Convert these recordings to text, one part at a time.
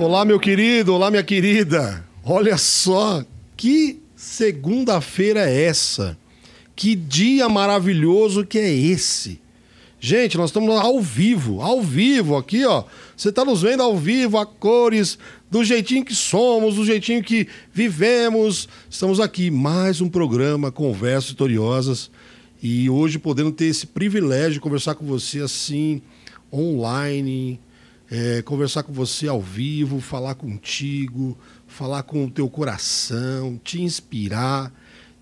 Olá, meu querido, olá, minha querida. Olha só, que segunda-feira é essa? Que dia maravilhoso que é esse? Gente, nós estamos ao vivo, ao vivo aqui, ó. Você está nos vendo ao vivo, a cores, do jeitinho que somos, do jeitinho que vivemos. Estamos aqui, mais um programa Conversas Vitoriosas. E hoje podendo ter esse privilégio de conversar com você assim, online, é, conversar com você ao vivo, falar contigo, falar com o teu coração, te inspirar.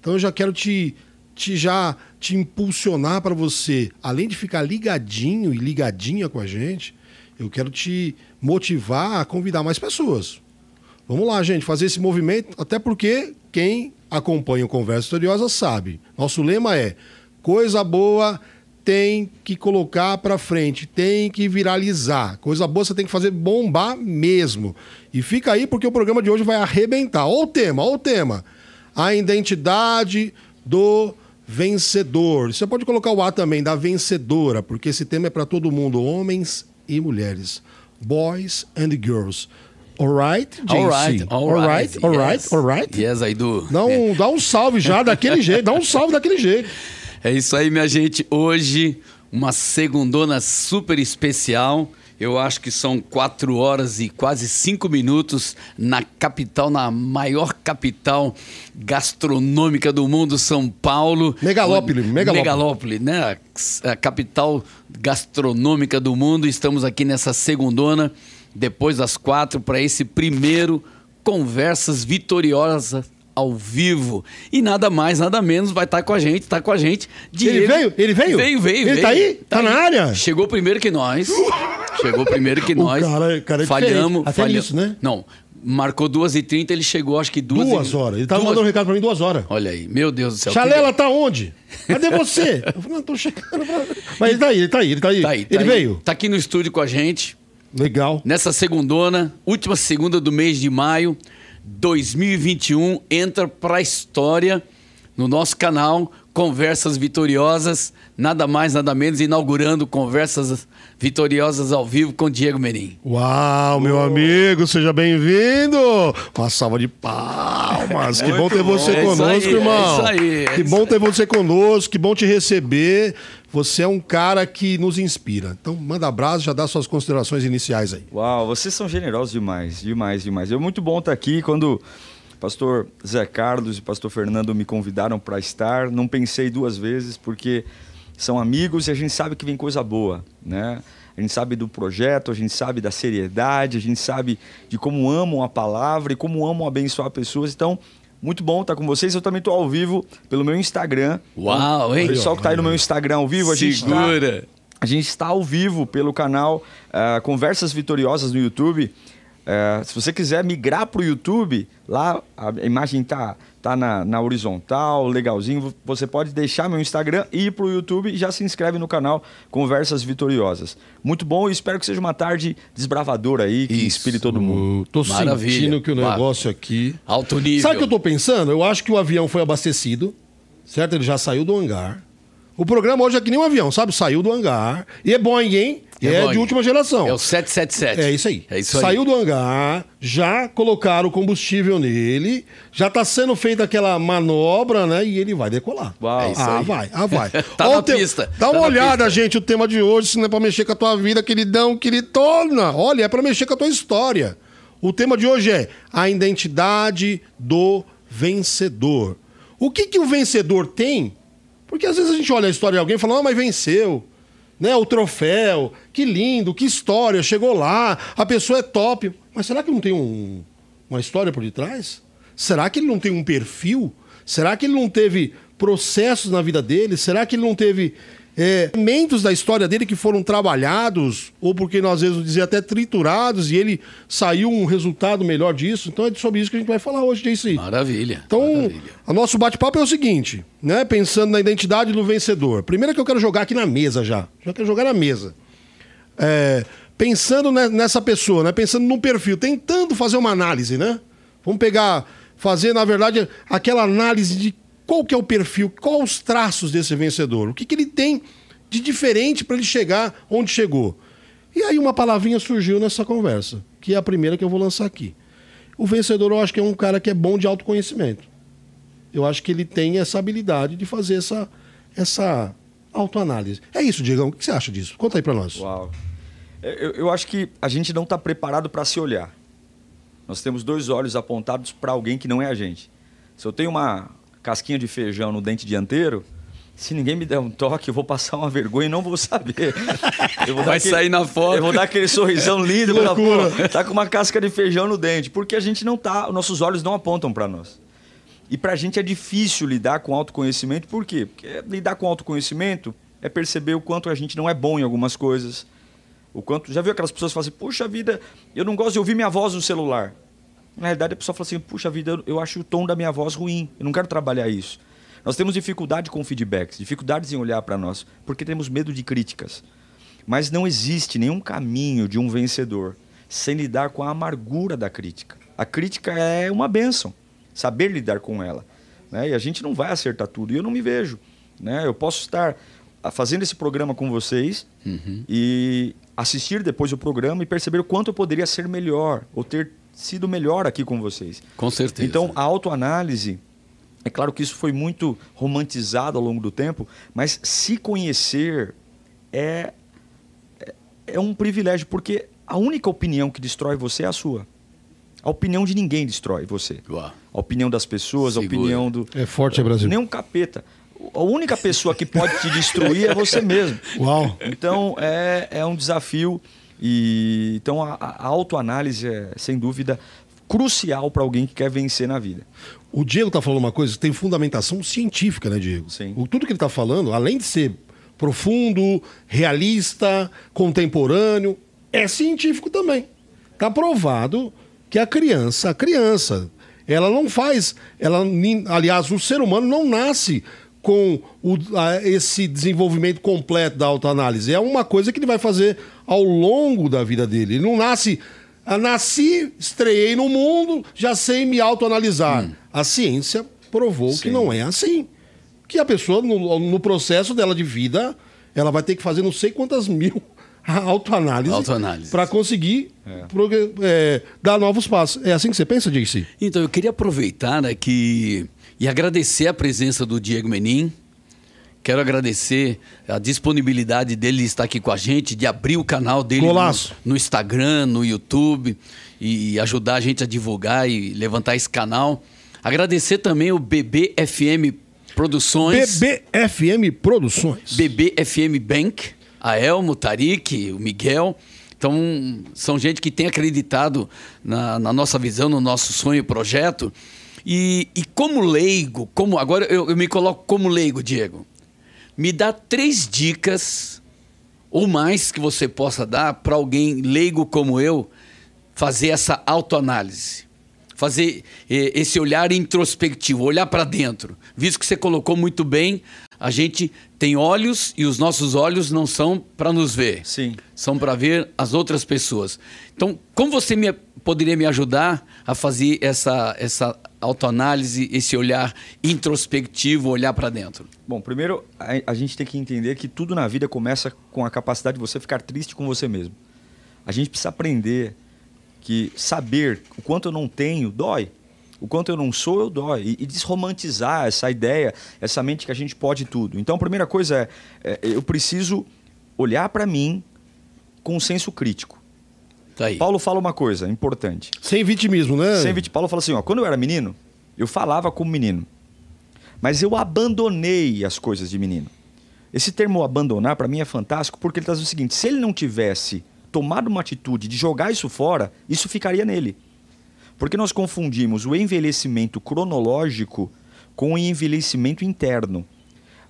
Então eu já quero te, te já te impulsionar para você, além de ficar ligadinho e ligadinha com a gente, eu quero te motivar a convidar mais pessoas. Vamos lá, gente, fazer esse movimento, até porque quem acompanha o Conversa Historiosa sabe. Nosso lema é: coisa boa tem que colocar para frente, tem que viralizar. Coisa boa você tem que fazer bombar mesmo. E fica aí porque o programa de hoje vai arrebentar. Olha o tema, olha o tema. A identidade do vencedor. Você pode colocar o A também da vencedora, porque esse tema é para todo mundo, homens e mulheres. Boys and girls. Alright? Alright, alright, alright, yes. alright. Yes, aí do... Dá um, dá um salve já daquele jeito, dá um salve daquele jeito. É isso aí, minha gente. Hoje, uma segundona super especial. Eu acho que são quatro horas e quase cinco minutos na capital, na maior capital gastronômica do mundo, São Paulo. Megalópole, megalópole. Megalópole, né? A, capital gastronômica do mundo. Estamos aqui nessa segundona, depois das quatro, para esse primeiro Conversas Vitoriosas ao vivo. E nada mais, nada menos vai estar com a gente, tá com a gente. Diego. Ele veio? Ele veio? Veio, veio. Ele veio. tá aí? Tá na área? Chegou primeiro que nós. Chegou primeiro que O nós. cara- cara é falhamos. Até falhamos. nisso, né? Não. Marcou 2h30, ele chegou acho que duas Duas e... horas. Ele tava duas- mandando um recado pra mim duas horas. Olha aí, meu Deus do céu. Chalela tá onde? Cadê você? Eu falei, não, tô chegando. Pra... Mas ele tá aí, ele tá aí, ele tá aí. Tá aí, tá ele aí. veio? Tá aqui no estúdio com a gente. Legal. Nessa segundona, última segunda do mês de maio, 2021, entra pra história no nosso canal Conversas Vitoriosas, nada mais, nada menos, inaugurando Conversas Vitoriosas ao vivo com Diego Merim. Uau, meu amigo, seja bem-vindo! Uma salva de palmas. que bom ter você É conosco, aí, é irmão. isso aí, é que isso bom ter você conosco, que bom te receber. Você é um cara que nos inspira. Então, manda abraço, já dá suas considerações iniciais aí. Uau, vocês são generosos demais, demais, demais. É muito bom estar aqui quando pastor Zé Carlos e pastor Fernando me convidaram para estar. Não pensei duas vezes porque são amigos e a gente sabe que vem coisa boa, né? A gente sabe do projeto, a gente sabe da seriedade, a gente sabe de como amam a palavra e como amam abençoar pessoas. Então, muito bom estar com vocês. Eu também estou ao vivo pelo meu Instagram. Uau, hein? O pessoal que está aí no meu Instagram ao vivo, a gente tá- Segura. a gente está ao vivo pelo canal ah, Conversas Vitoriosas no YouTube. Eh, se você quiser migrar para o YouTube, lá a imagem tá, tá na, na horizontal, legalzinho. Você pode deixar meu Instagram e ir para o YouTube e já se inscreve no canal Conversas Vitoriosas. Muito bom e espero que seja uma tarde desbravadora aí, que Isso. inspire todo mundo. Tô Maravilha. sentindo que o negócio aqui. Alto nível. Sabe o que eu tô pensando? Eu acho que o avião foi abastecido, certo? Ele já saiu do hangar. O programa hoje é que nem um avião, sabe? Saiu do hangar. E é Boeing, hein? E é, Boeing. de última geração. É o 777. É isso aí. É isso aí. Saiu do hangar, já colocaram o combustível nele, já tá sendo feita aquela manobra, né? E ele vai decolar. Uau. É isso ah, aí. vai, ah, vai. Tá Ó na te- pista, Dá tá uma olhada, pista. gente, o tema de hoje, se não é pra mexer com a tua vida, queridão, queridona. Olha, é pra mexer com a tua história. O tema de hoje é a identidade do vencedor. O que, que o vencedor tem? Porque às vezes a gente olha a história de alguém e fala, ah, mas venceu. Né, o troféu, que lindo, que história, chegou lá, a pessoa é top. Mas será que não tem um- uma história por detrás? Será que ele não tem um perfil? Será que ele não teve processos na vida dele? Será que ele não teve é, elementos da história dele que foram trabalhados, ou porque nós às vezes dizia até triturados, e ele saiu um resultado melhor disso? Então é sobre isso que a gente vai falar hoje, aí. Maravilha. Então, maravilha. o nosso bate-papo é o seguinte, né? Pensando na identidade do vencedor. Primeiro que eu quero jogar aqui na mesa já. Já quero jogar na mesa. É, pensando ne- nessa pessoa, né? Pensando no perfil, tentando fazer uma análise, né? Vamos pegar, fazer, na verdade, aquela análise de qual que é o perfil, quais os traços desse vencedor, o que, que ele tem de diferente para ele chegar onde chegou. E aí uma palavrinha surgiu nessa conversa, que é a primeira que eu vou lançar aqui. O vencedor eu acho que é um cara que é bom de autoconhecimento. Eu acho que ele tem essa habilidade de fazer essa, essa autoanálise. É isso, Diegão. O que você acha disso? Conta aí pra nós. Uau. É, Eu, eu acho que a gente não está preparado para se olhar. Nós temos dois olhos apontados para alguém que não é a gente. Se eu tenho uma casquinha de feijão no dente dianteiro, se ninguém me der um toque, eu vou passar uma vergonha e não vou saber. Vou Vai sair na foto. Eu vou dar aquele sorrisão lindo. Que loucura. pô, Tá com uma casca de feijão no dente. Porque a gente não tá... Nossos olhos não apontam para nós. E pra gente é difícil lidar com autoconhecimento. Por quê? Porque lidar com autoconhecimento é perceber o quanto a gente não é bom em algumas coisas. O quanto. Já viu aquelas pessoas que falam assim, puxa vida, eu não gosto de ouvir minha voz no celular. Na realidade, a pessoa fala assim, puxa vida, eu- acho o tom da minha voz ruim. Eu não quero trabalhar isso. Nós temos dificuldade com feedbacks, dificuldades em olhar para nós, porque temos medo de críticas. Mas não existe nenhum caminho de um vencedor sem lidar com a amargura da crítica. A crítica é uma bênção, saber lidar com ela. né? E a gente não vai acertar tudo, e eu não me vejo. Né? Eu posso estar ah, fazendo esse programa com vocês e assistir depois o programa e perceber o quanto eu poderia ser melhor, ou ter sido melhor aqui com vocês. Com certeza. Então, a autoanálise, é claro que isso foi muito romantizado ao longo do tempo, mas se conhecer é, é, é um privilégio, porque a única opinião que destrói você é a sua. A opinião de ninguém destrói você. Uau. A opinião das pessoas, Segura. a opinião do. É forte, é Brasil. Nem um capeta. A única pessoa que pode te destruir é você mesmo. Uau. Então é, é um desafio e então a, a autoanálise é sem dúvida crucial para alguém que quer vencer na vida. O Diego tá falando uma coisa que tem fundamentação científica, né, Diego? Sim. O, tudo que ele tá falando, além de ser profundo, realista, contemporâneo, é científico também. Tá provado que a criança, a criança, ela não faz, ela, aliás, o ser humano não nasce com o- a- esse desenvolvimento completo da autoanálise. É uma coisa que ele vai fazer ao longo da vida dele. Ele não nasce ah, nasci, estreiei no mundo, já sei me autoanalisar. A ciência provou que Sim. não é assim. Que a pessoa, no, no processo dela de vida, ela vai ter que fazer não sei quantas mil autoanálises Autoanálise. para conseguir progue- é, dar novos passos. É assim que você pensa, JC? Então, eu queria aproveitar aqui e agradecer a presença do Diego Menin. Quero agradecer a disponibilidade dele de estar aqui com a gente, de abrir o canal dele no, no Instagram, no YouTube e ajudar a gente a divulgar e levantar esse canal. Agradecer também o BBFM Produções. BBFM Produções. BBFM Bank, a Elmo, o Tarik, o Miguel. Então, são gente que tem acreditado na, na nossa visão, no nosso sonho e projeto. E, e como leigo, como agora eu, eu me coloco como leigo, Diego. Me dá três dicas ou mais que você possa dar para alguém leigo como eu fazer essa autoanálise. Fazer eh, esse olhar introspectivo, olhar para dentro. Visto que você colocou muito bem, a gente tem olhos e os nossos olhos não são para nos ver. Sim. São para ver as outras pessoas. Então, como você me, poderia me ajudar a fazer essa, essa autoanálise, esse olhar introspectivo, olhar para dentro? Bom, primeiro a, gente tem que entender que tudo na vida começa com a capacidade de você ficar triste com você mesmo. A gente precisa aprender que saber o quanto eu não tenho dói. O quanto eu não sou, eu dói. E, e desromantizar essa ideia, essa mente que a gente pode tudo. Então, a primeira coisa é, é eu preciso olhar para mim com um senso crítico. Tá aí. Paulo fala uma coisa importante. Sem vitimismo, né? Sem vítima. Paulo fala assim, ó, quando eu era menino, eu falava como menino. Mas eu abandonei as coisas de menino. Esse termo abandonar para mim é fantástico porque ele está dizendo o seguinte, se ele não tivesse tomado uma atitude de jogar isso fora, isso ficaria nele. Porque nós confundimos o envelhecimento cronológico com o envelhecimento interno.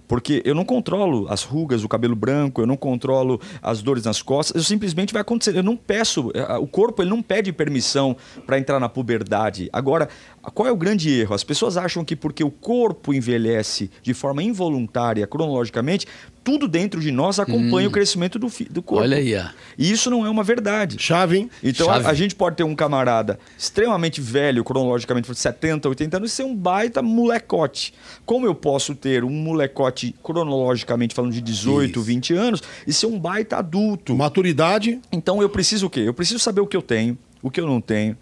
Porque eu não controlo as rugas, o cabelo branco, eu não controlo as dores nas costas, eu simplesmente vai acontecer. Eu não peço, eh, o corpo ele não pede permissão para entrar na puberdade. Agora, qual é o grande erro? As pessoas acham que porque o corpo envelhece de forma involuntária, cronologicamente, tudo dentro de nós acompanha o crescimento do, do corpo. Olha aí, ó. E isso não é uma verdade. Chave, hein? Então a, Chave. a gente pode ter um camarada extremamente velho, cronologicamente, de 70, 80 anos, e ser um baita molecote. Como eu posso ter um molecote, cronologicamente falando, de 18, Isso. 20 anos, e ser um baita adulto? Maturidade. Então eu preciso o quê? Eu preciso saber o que eu tenho, o que eu não tenho,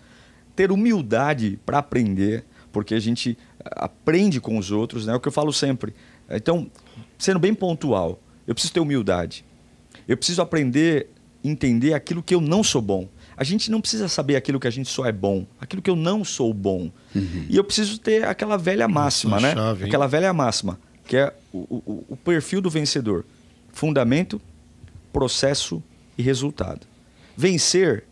ter humildade para aprender, porque a gente ah, aprende com os outros, né? É o que eu falo sempre. Então, sendo bem pontual, eu preciso ter humildade. Eu preciso aprender, entender aquilo que eu não sou bom. A gente não precisa saber aquilo que a gente só é bom, aquilo que eu não sou bom. E eu preciso ter aquela velha máxima, né? chave, aquela velha máxima, que é o, o- o perfil do vencedor: fundamento, processo e resultado. Vencer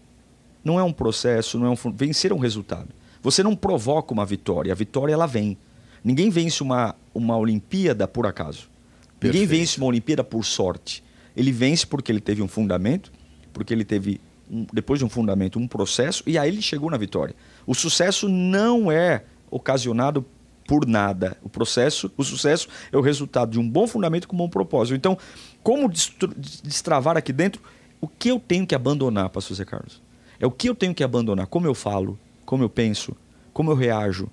não é um processo, não é um vencer é um resultado. Você não provoca uma vitória, a vitória ela vem. Ninguém vence uma, uma Olimpíada por acaso. Ninguém Perfeito. vence uma Olimpíada por sorte. Ele vence porque ele teve um fundamento, porque ele teve um- depois de um fundamento um processo e aí ele chegou na vitória. O sucesso não é ocasionado por nada. O processo, o sucesso é o resultado de um bom fundamento com um bom propósito. Então, como destravar aqui dentro o que eu tenho que abandonar, pastor Zé Carlos? É o que eu tenho que abandonar, como eu falo, como eu penso, como eu reajo,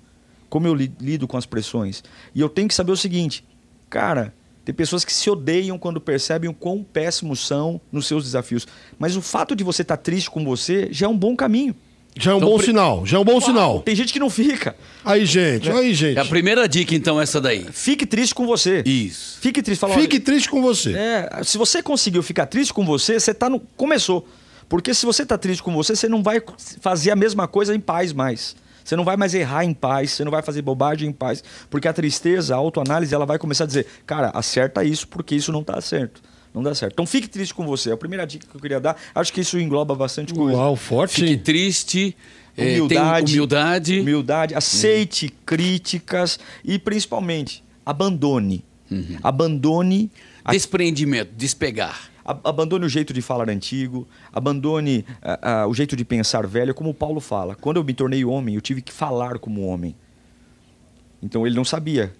como eu li- lido com as pressões. E eu tenho que saber o seguinte, cara, tem pessoas que se odeiam quando percebem o quão péssimos são nos seus desafios. Mas o fato de você estar triste com você já é um bom caminho. Já é um Então, bom pre- sinal. Já é um bom sinal. Tem gente que não fica. Aí, gente. Aí, gente. É a primeira dica, então, essa daí. Fique triste com você. Isso. Fique triste. Fala, Fique olha, triste com você. É, se você conseguiu ficar triste com você, você tá no. Começou. Porque se você tá triste com você, você não vai fazer a mesma coisa em paz mais. Você não vai mais errar em paz, você não vai fazer bobagem em paz. Porque a tristeza, a autoanálise, ela vai começar a dizer, cara, acerta isso porque isso não tá certo. Não dá certo. Então fique triste com você. É a primeira dica que eu queria dar. Acho que isso engloba bastante coisa. Uau, forte. Fique triste, eh, Humildade. humildade. Humildade, aceite críticas e principalmente abandone. Abandone a- Desprendimento, despegar. A- abandone o jeito de falar antigo, abandone ah, ah, o jeito de pensar velho, como Paulo fala. Quando eu me tornei homem, eu tive que falar como homem. Então ele não sabia.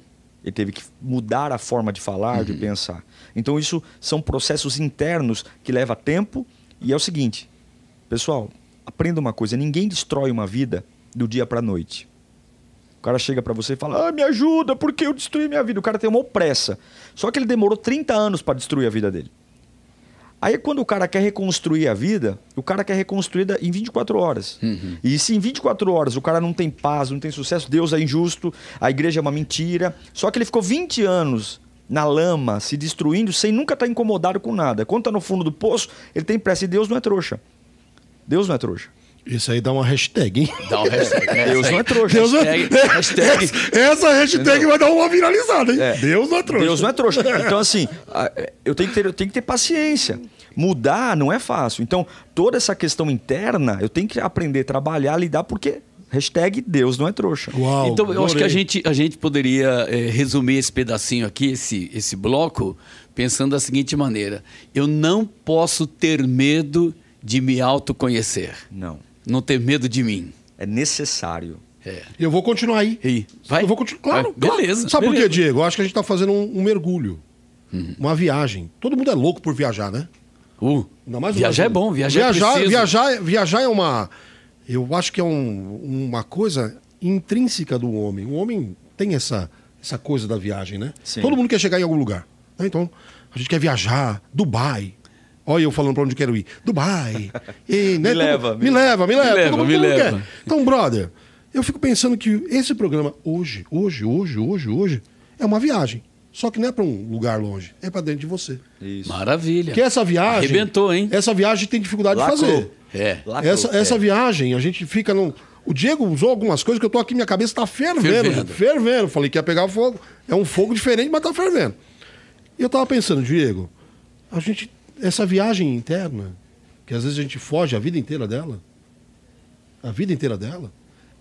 Ele teve que mudar a forma de falar, de pensar. Então isso são processos internos que leva tempo e é o seguinte, pessoal, aprenda uma coisa, ninguém destrói uma vida do dia para noite. O cara chega para você e fala: "Ah, me ajuda, porque eu destruí minha vida". O cara tem uma pressa. Só que ele demorou 30 anos para destruir a vida dele. Aí quando o cara quer reconstruir a vida, o cara quer reconstruir em 24 horas. E se em 24 horas o cara não tem paz, não tem sucesso, Deus é injusto, a igreja é uma mentira. Só que ele ficou 20 anos na lama, se destruindo, sem nunca estar incomodado com nada. Quando tá no fundo do poço, ele tem pressa e Deus não é trouxa. Deus não é trouxa. Isso aí dá uma hashtag, hein? Dá um hashtag. Deus não é trouxa. Deus não é- Hashtag. Essa hashtag vai dar uma viralizada, hein? É. Deus não é trouxa. Deus não é trouxa. Então, assim, eu tenho que ter, eu tenho que ter paciência. Mudar não é fácil. Então, toda essa questão interna, eu tenho que aprender a trabalhar, lidar, porque hashtag Deus não é trouxa. Uau, Então, eu acho que a adorei. gente, a gente poderia eh, resumir esse pedacinho aqui, esse, esse bloco, pensando da seguinte maneira: eu não posso ter medo de me autoconhecer, Não. Não ter medo de mim. É necessário. É. Eu vou continuar aí. E vai? Eu vou continuar. Claro, Vai. claro. Beleza, Sabe por quê. Diego? Eu acho que a gente tá fazendo um, um mergulho. Uma viagem. Todo mundo é louco por viajar, né? Uh, Ainda mais no viajar é bom, viajar, é viajar, preciso. viajar, viajar é uma. Eu acho que é um- uma coisa intrínseca do homem. O homem tem essa, essa coisa da viagem, né? Sim. Todo mundo quer chegar em algum lugar. né? Então, a gente quer viajar. Dubai. Olha eu falando pra onde quero ir. Dubai. E, né, Me leva, Me, me leva, me leva. leva, me todo mundo leva. Então, brother, eu fico pensando que esse programa hoje, hoje, hoje, hoje, hoje, é uma viagem. Só que não é pra um lugar longe, é pra dentro de você. Isso. Maravilha. Que essa viagem. Arrebentou, hein? Essa viagem tem dificuldade de Lacrou. fazer. É. Lacrou. Essa, essa É. viagem, a gente fica no. O Diego usou algumas coisas que eu tô aqui, minha cabeça tá fervendo. Fervendo. Fervendo. Falei que ia pegar fogo. É um fogo diferente, mas tá fervendo. E eu tava pensando, Diego, a gente. Essa viagem interna, que às vezes a gente foge a vida inteira dela, a vida inteira dela,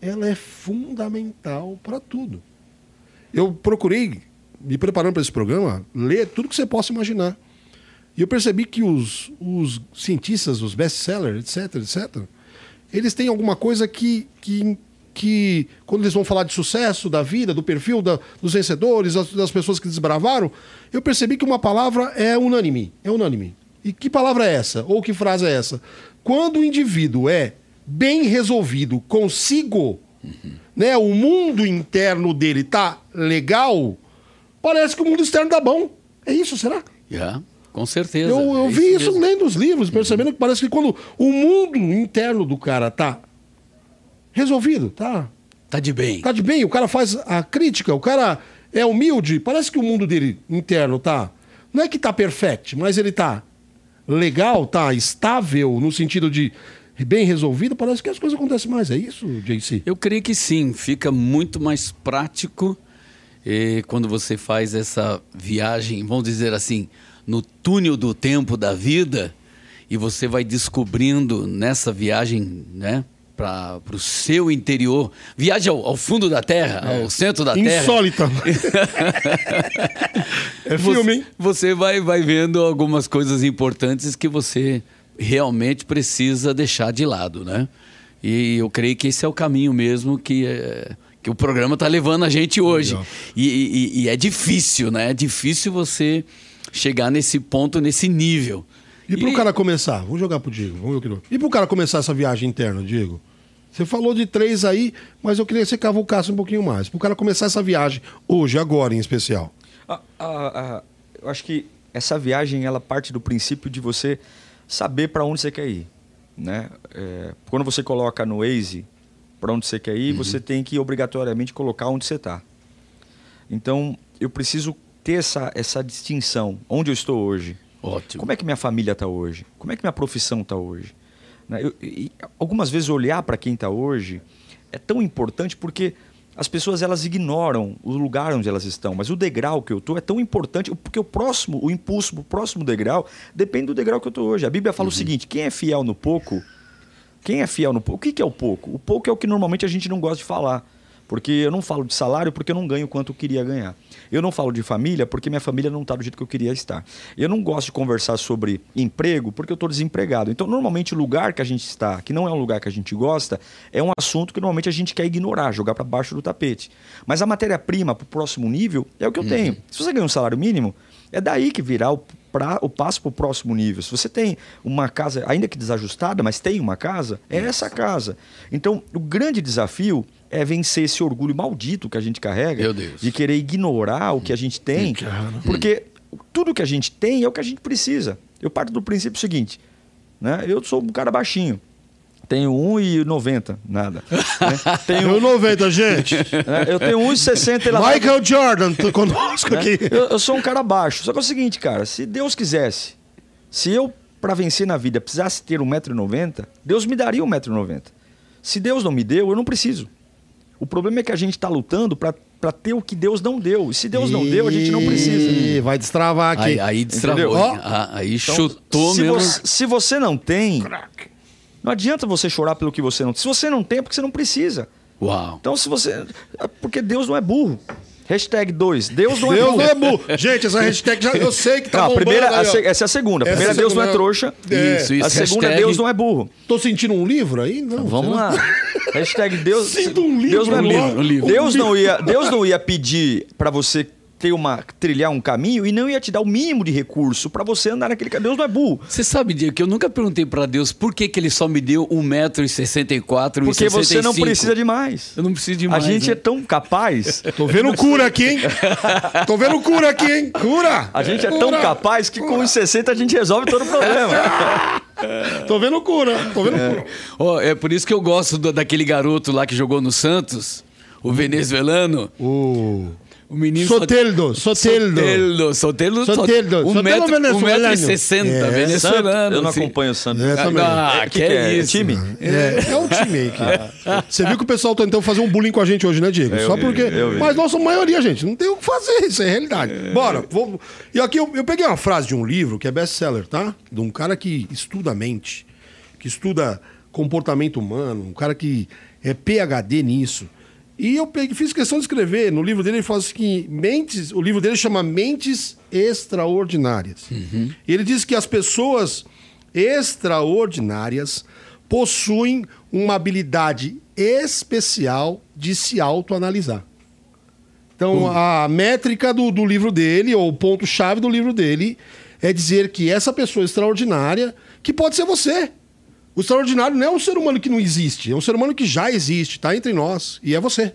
ela é fundamental para tudo. Eu procurei, me preparando para esse programa, ler tudo que você possa imaginar. E eu percebi que os, os cientistas, os best-sellers, etc, etc, eles têm alguma coisa que, que, que, quando eles vão falar de sucesso, da vida, do perfil da- dos vencedores, das, das pessoas que desbravaram, eu percebi que uma palavra é unânime. É unânime. E que palavra é essa? Ou que frase é essa? Quando o indivíduo é bem resolvido consigo, né, o mundo interno dele tá legal, parece que o mundo externo tá bom. É isso, será? Já, com certeza. Eu, eu É vi isso lendo os livros, percebendo que parece que quando o mundo interno do cara tá resolvido, tá, Tá de bem. tá de bem, o cara faz a crítica, o cara é humilde, parece que o mundo dele interno tá. Não é que tá perfect, mas ele tá legal, tá estável, no sentido de bem resolvido, parece que as coisas acontecem mais. É isso, JC? Eu creio que sim, fica muito mais prático eh, quando você faz essa viagem, vamos dizer assim, no túnel do tempo da vida e você vai descobrindo nessa viagem, né, para o seu interior, viagem ao, ao fundo da Terra, ao centro da Terra. Insólita. é filme, hein? Você vai, vai vendo algumas coisas importantes que você realmente precisa deixar de lado, né? E eu creio que esse é o caminho mesmo que, é, que o programa está levando a gente hoje. E, e- e é difícil, né? É difícil você chegar nesse ponto, nesse nível. E pro cara começar, vamos jogar pro Diego, vamos ver o que. E pro cara começar essa viagem interna, Diego? Você falou de três aí, mas eu queria que você cavucasse um pouquinho mais. Pro cara começar essa viagem, hoje, agora em especial. Ah, ah, ah, eu acho que essa viagem ela parte do princípio de você saber para onde você quer ir, né? É, quando você coloca no Waze para onde você quer ir, você tem que obrigatoriamente colocar onde você está. Então eu preciso ter essa essa distinção. Onde eu estou hoje? Ótimo. Como é que minha família está hoje? Como é que minha profissão está hoje? Né? Eu- e algumas vezes olhar para quem está hoje é tão importante porque as pessoas elas ignoram o lugar onde elas estão, mas o degrau que eu estou é tão importante porque o próximo, o impulso, o próximo degrau depende do degrau que eu estou hoje. A Bíblia fala o seguinte: quem é fiel no pouco, quem é fiel no pouco? O que que é o pouco? O pouco é o que normalmente a gente não gosta de falar. Porque eu não falo de salário porque eu não ganho quanto eu queria ganhar. Eu não falo de família porque minha família não está do jeito que eu queria estar. Eu não gosto de conversar sobre emprego porque eu estou desempregado. Então, normalmente, o lugar que a gente está, que não é um lugar que a gente gosta, é um assunto que normalmente a gente quer ignorar, jogar para baixo do tapete. Mas a matéria-prima para o próximo nível é o que eu tenho. Se você ganha um salário mínimo, é daí que virá o, pra, o passo para o próximo nível. Se você tem uma casa, ainda que desajustada, mas tem uma casa, é essa casa. Então, o grande desafio é vencer esse orgulho maldito que a gente carrega Meu Deus. de querer ignorar o que a gente tem, porque tudo que a gente tem é o que a gente precisa. Eu parto do princípio seguinte, né? Eu sou um cara baixinho. Tenho 1,90, nada. né? Tenho, Eu 90, gente. né? Eu tenho 1,60 e lá Michael Jordan, tô conosco né? aqui. Eu, eu sou um cara baixo. Só que é o seguinte, cara, se Deus quisesse, se eu, para vencer na vida, precisasse ter 1,90m, Deus me daria 1,90m. Se Deus não me deu, eu não preciso. O problema é que a gente está lutando para ter o que Deus não deu. E se Deus não deu, a gente não precisa. Ih, Vai destravar aqui. Aí, aí destravou. Ah, aí Então, chutou se mesmo. Você, se você não tem, não adianta você chorar pelo que você não tem. Se você não tem, é porque você não precisa. Uau. Então, se você. é Porque Deus não é burro. Hashtag 2. Deus não é Deus burro. não é burro. Gente, essa hashtag já, eu sei que tá Não, primeira, aí, essa é a segunda. A primeira, é Deus não é segunda. trouxa. É. Isso, isso. A segunda, Hashtag- Deus não é burro. Tô sentindo um livro aí? Não. Vamos sei lá. Hashtag Deus. Sinto um livro, Deus não é um burro. um livro. Deus, não ia, Deus não ia pedir para você ter uma, trilhar um caminho e não ia te dar o mínimo de recurso para você andar naquele caminho. Deus não é burro. Você sabe, Diego, que eu nunca perguntei pra Deus por que, que ele só me deu 1,64m Porque você não precisa de mais. Eu não preciso de mais. a gente né? é tão capaz. Tô vendo cura aqui, hein? Tô vendo cura aqui, hein? Cura! A gente é tão Cura! capaz que com os 60 a gente resolve todo o problema. Tô vendo cura, tô vendo cura. Ó, é por isso que eu gosto do- daquele garoto lá que jogou no Santos, o venezuelano. O O menino Soteldo, Soteldo. Soteldo, Soteldo, Soteldo, um Soteldo metro, um venezuelano. metro e sessenta, É. venezuelano. Eu não acompanho o Santos. É, também. Ah, É, que, é isso. Time? É, é um time aí. Que... Você viu que o pessoal tentou fazer um bullying com a gente hoje, né, Diego? É, eu Só vi, porque. Mas nossa maioria, gente, não tem o que fazer, isso é realidade. Bora. Vou... E aqui eu, eu peguei uma frase de um livro que é best-seller, tá? De um cara que estuda a mente, que estuda comportamento humano, um cara que é PhD nisso. E eu peguei, fiz questão de escrever. No livro dele ele fala assim que mentes, o livro dele chama Mentes Extraordinárias. Ele diz que as pessoas extraordinárias possuem uma habilidade especial de se autoanalisar. Então, a métrica do, do livro dele, ou o ponto-chave do livro dele, é dizer que essa pessoa extraordinária, que pode ser você. O extraordinário não é um ser humano que não existe, é um ser humano que já existe, está entre nós, e é você.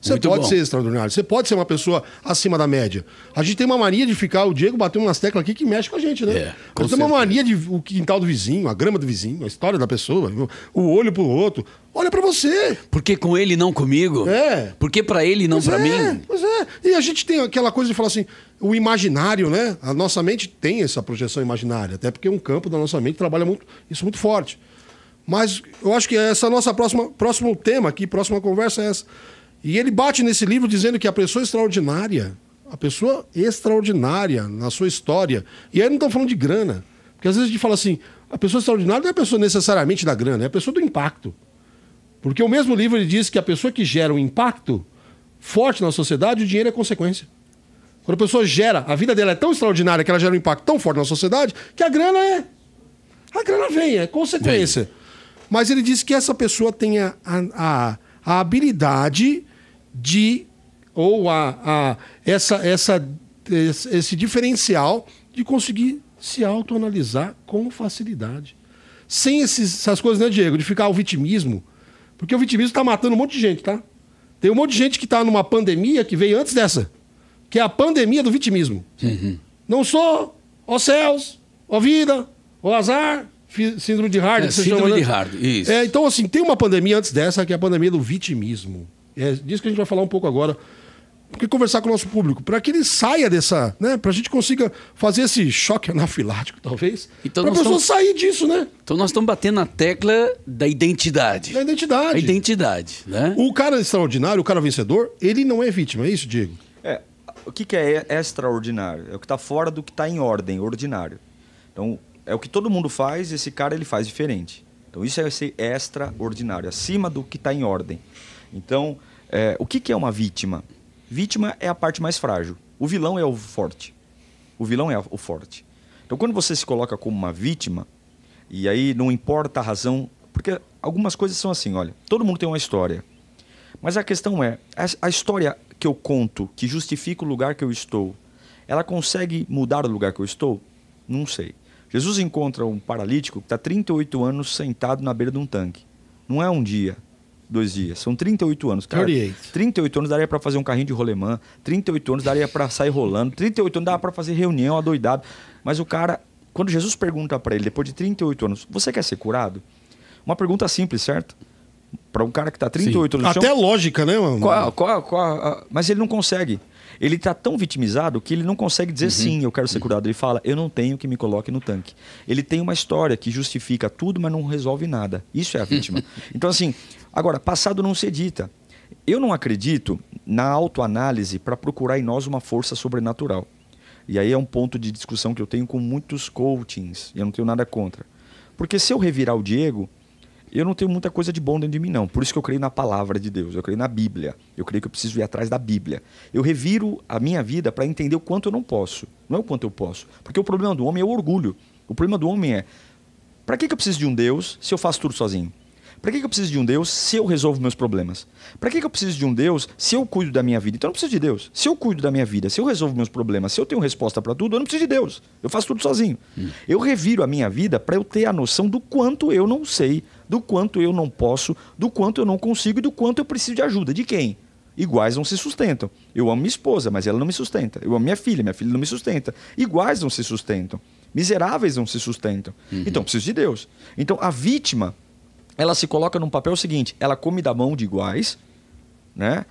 Você Muito pode bom. ser extraordinário, você pode ser uma pessoa acima da média. A gente tem uma mania de ficar, o Diego bateu umas teclas aqui que mexe com a gente, né? É, com Nós temos uma mania de o quintal do vizinho, a grama do vizinho, a história da pessoa, o olho pro outro. Olha pra você. Por que com ele e não comigo? É. Por que pra ele e não pra é, mim? Pois é. E a gente tem aquela coisa de falar assim, o imaginário, né? A nossa mente tem essa projeção imaginária, até porque um campo da nossa mente trabalha muito, isso muito forte. Mas eu acho que essa nossa próxima próximo tema aqui, próxima conversa é essa. E ele bate nesse livro dizendo que a pessoa extraordinária, a pessoa extraordinária na sua história, e aí não estamos falando de grana, porque às vezes a gente fala assim, a pessoa extraordinária não é a pessoa necessariamente da grana, é a pessoa do impacto. Porque o mesmo livro ele diz que a pessoa que gera um impacto forte na sociedade, o dinheiro é consequência. Quando a pessoa gera, a vida dela é tão extraordinária que ela gera um impacto tão forte na sociedade que a grana é. A grana vem, é consequência. Mas ele diz que essa pessoa tem a, a, a habilidade de. ou a, a, essa, essa, esse, diferencial de conseguir se autoanalisar com facilidade. Sem esses, essas coisas, né, Diego? De ficar o vitimismo. Porque o vitimismo está matando um monte de gente, tá? Tem um monte de gente que está numa pandemia que veio antes dessa, que é a pandemia do vitimismo. Não sou, ó céus, ó vida, ó azar, síndrome de Hard. É, síndrome chama, né? de Hard, isso. É, então, assim, tem uma pandemia antes dessa, que é a pandemia do vitimismo. É disso que a gente vai falar um pouco agora. Porque conversar com o nosso público, para que ele saia dessa, né? Para a gente consiga fazer esse choque anafilático, talvez. Então para a pessoa estamos- sair disso, né? Então nós estamos batendo na tecla da identidade. Da identidade. A identidade, né? O cara extraordinário, o cara vencedor, ele não é vítima, é isso, Diego? É, o que, que é extraordinário? É o que está fora do que está em ordem, ordinário. Então, é o que todo mundo faz, esse cara ele faz diferente. Então, isso é ser extraordinário, acima do que está em ordem. Então, é, o que, que é uma vítima? Vítima é a parte mais frágil. O vilão é o forte. O vilão é o forte. Então, quando você se coloca como uma vítima, e aí não importa a razão, porque algumas coisas são assim, olha, todo mundo tem uma história. Mas a questão é, a- história que eu conto, que justifica o lugar que eu estou, ela consegue mudar o lugar que eu estou? Não sei. Jesus encontra um paralítico que está 38 anos sentado na beira de um tanque. Não é um dia, dois dias, são 38 anos. Cara, 38. 38 anos daria para fazer um carrinho de rolemã, 38 anos daria para sair rolando, 38 anos dava para fazer reunião adoidado. Mas o cara, quando Jesus pergunta para ele, depois de 38 anos, você quer ser curado? Uma pergunta simples, certo? Para um cara que está 38 anos no chão, Até lógica, né, mano? qual, qual, qual, mas ele não consegue. Ele está tão vitimizado que ele não consegue dizer sim, eu quero ser curado. Ele fala, eu não tenho que me coloque no tanque. Ele tem uma história que justifica tudo, mas não resolve nada. Isso é a vítima. então, assim, agora, passado não se edita. Eu não acredito na autoanálise para procurar em nós uma força sobrenatural. E aí é um ponto de discussão que eu tenho com muitos coachings, e eu não tenho nada contra. Porque se eu revirar o Diego, eu não tenho muita coisa de bom dentro de mim, não. Por isso que eu creio na palavra de Deus, eu creio na Bíblia. Eu creio que eu preciso ir atrás da Bíblia. Eu reviro a minha vida para entender o quanto eu não posso. Não é o quanto eu posso. Porque o problema do homem é o orgulho. O problema do homem é: para que, que eu preciso de um Deus se eu faço tudo sozinho? Para que, que eu preciso de um Deus se eu resolvo meus problemas? Para que, que eu preciso de um Deus se eu cuido da minha vida? Então eu não preciso de Deus. Se eu cuido da minha vida, se eu resolvo meus problemas, se eu tenho resposta para tudo, eu não preciso de Deus. Eu faço tudo sozinho. Eu reviro a minha vida para eu ter a noção do quanto eu não sei, do quanto eu não posso, do quanto eu não consigo e do quanto eu preciso de ajuda. De quem? Iguais não se sustentam. Eu amo minha esposa, mas ela não me sustenta. Eu amo minha filha, minha filha não me sustenta. Iguais não se sustentam. Miseráveis não se sustentam. Então, eu preciso de Deus. Então, a vítima, ela se coloca num papel seguinte: ela come da mão de iguais, né?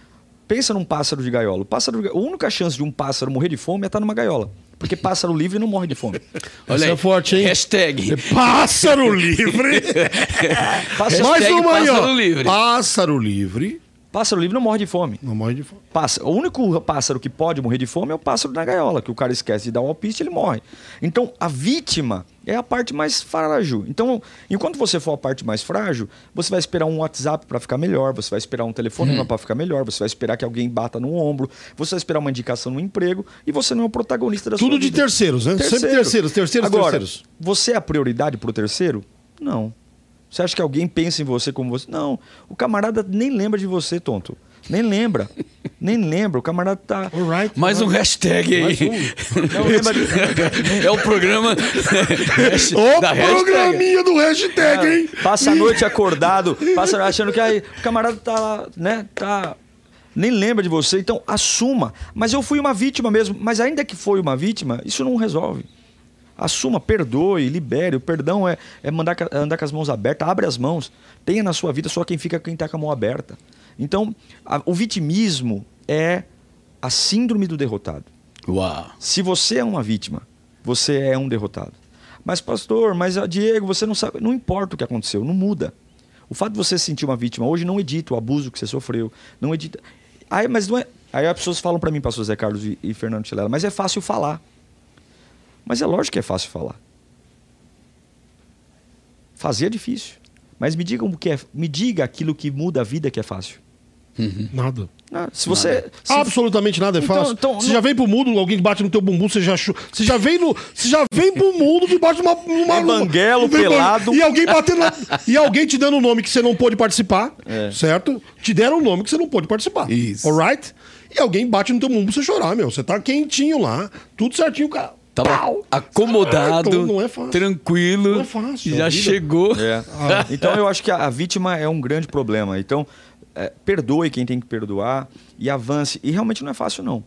Pensa num pássaro de gaiola. O pássaro, a única chance de um pássaro morrer de fome é estar numa gaiola. Porque pássaro livre não morre de fome. Olha Essa aí, é forte, hein? Hashtag. Pássaro livre! Pássaro, Mais uma aí, ó. pássaro livre. Pássaro livre. pássaro livre não morre de fome. Não morre de fome. Passa- O único pássaro que pode morrer de fome é o pássaro na gaiola, que o cara esquece de dar um alpiste ele morre. Então, a vítima é a parte mais frágil. Então, enquanto você for a parte mais frágil, você vai esperar um WhatsApp para ficar melhor, você vai esperar um telefonema para ficar melhor, você vai esperar que alguém bata no ombro, você vai esperar uma indicação no emprego e você não é o protagonista da Tudo sua de vida. terceiros, né? Sempre terceiros, terceiros, Agora, terceiros. Você é a prioridade pro terceiro? Não. Você acha que alguém pensa em você como você? Não. O camarada nem lembra de você, tonto. Nem lembra. Nem lembra. O camarada tá. Alright. Mais um hashtag aí. Mais um. Não lembra de... É o programa hashtag. programinha do hashtag, hein? Passa a noite acordado, passa achando que aí, o camarada tá, lá, né, tá nem lembra de você, então assuma. Mas eu fui uma vítima mesmo, mas ainda que foi uma vítima, isso não resolve. Assuma, perdoe, libere. O perdão é, é mandar, andar com as mãos abertas, abre as mãos. Tenha na sua vida só quem fica quem está com a mão aberta. Então, a- o vitimismo é a síndrome do derrotado. Uau. Se você é uma vítima, você é um derrotado. Mas, pastor, mas ah, Diego, você não sabe. Não importa o que aconteceu, não muda. O fato de você se sentir uma vítima hoje não edita o abuso que você sofreu. Não edita. Aí, mas não é. Aí as pessoas falam para mim, pastor Zé Carlos e, e Fernando Tilela, mas é fácil falar. Mas é lógico que é fácil falar. Fazer é difícil. Mas me diga o que é. Me diga aquilo que muda a vida que é fácil. Nada. Ah, se você. se- Absolutamente nada é Então- fácil. então, você não- já vem pro mundo, alguém bate no teu bumbum, você já chu... Você já vem no. Você já vem pro mundo debaixo de uma. uma É banguelo, vem- pelado. E alguém batendo na... E alguém te dando um nome que você não pôde participar. É. Certo? Te deram um nome que você não pôde participar. Isso. Alright? E alguém bate no teu bumbum pra você chorar, meu. Você tá quentinho lá, tudo certinho, cara. Tava Pau! acomodado, Então não é fácil. tranquilo. Não é fácil, Já chegou. É. Então eu acho que a, a vítima é um grande problema. Então, é, perdoe quem tem que perdoar e avance. E realmente não é fácil, não.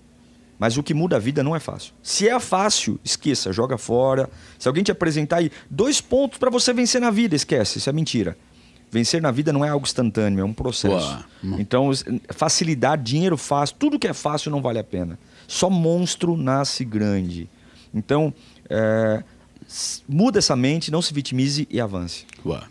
Mas o que muda a vida não é fácil. Se é fácil, esqueça, joga fora. Se alguém te apresentar aí dois pontos para você vencer na vida, esquece, isso é mentira. Vencer na vida não é algo instantâneo, é um processo. Uau. Então, facilidade, dinheiro fácil, tudo que é fácil não vale a pena. Só monstro nasce grande. Então, é, muda essa mente, não se vitimize e avance. Uau.